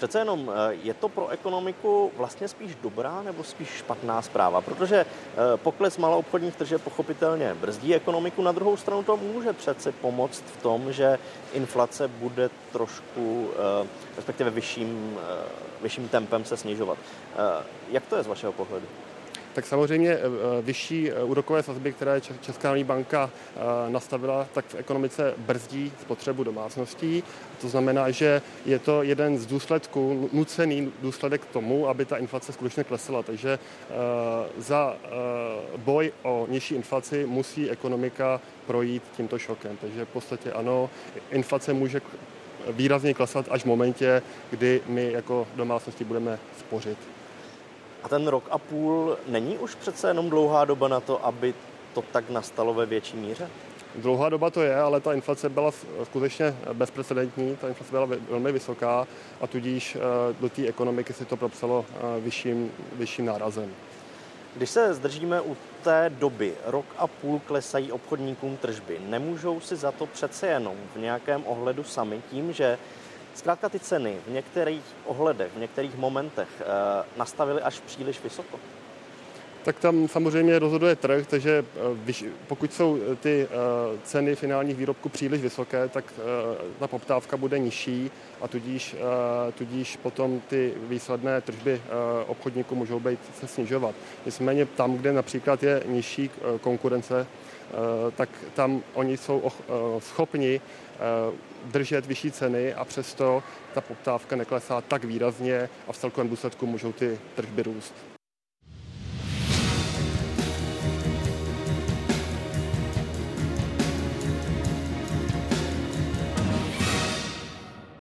Přece jenom eh, je to pro ekonomiku vlastně spíš dobrá nebo spíš špatná zpráva, protože eh, pokles maloobchodních tržeb pochopitelně brzdí ekonomiku, na druhou stranu to může přece pomoct v tom, že inflace bude trošku, eh, respektive vyšším, vyšším tempem se snižovat. Jak to je z vašeho pohledu? Tak samozřejmě vyšší úrokové sazby, které Česká národní banka nastavila, tak v ekonomice brzdí spotřebu domácností. To znamená, že je to jeden z důsledků, nucený důsledek tomu, aby ta inflace skutečně klesala. Takže za boj o nižší inflaci musí ekonomika projít tímto šokem. Takže v podstatě ano, inflace může výrazně klesat až v momentě, kdy my jako domácnosti budeme spořit. A ten rok a půl není už přece jenom dlouhá doba na to, aby to tak nastalo ve větší míře? Dlouhá doba to je, ale ta inflace byla skutečně bezprecedentní, ta inflace byla velmi vysoká a tudíž eh, do té ekonomiky se to propsalo eh, vyšším, vyšším nárazem. Když se zdržíme u té doby, rok a půl klesají obchodníkům tržby, nemůžou si za to přece jenom v nějakém ohledu sami tím, že zkrátka ty ceny v některých ohledech, v některých momentech e, nastavily až příliš vysoko? tak tam samozřejmě rozhoduje trh, takže eh, pokud jsou eh, ty eh, ceny finálních výrobků příliš vysoké, tak ta poptávka bude nižší a tudíž, tudíž potom ty výsledné tržby obchodníků můžou být se snižovat. Nicméně tam, kde například je nižší konkurence, tak tam oni jsou schopni držet vyšší ceny a přesto ta poptávka neklesá tak výrazně a v celkovém důsledku můžou ty tržby růst.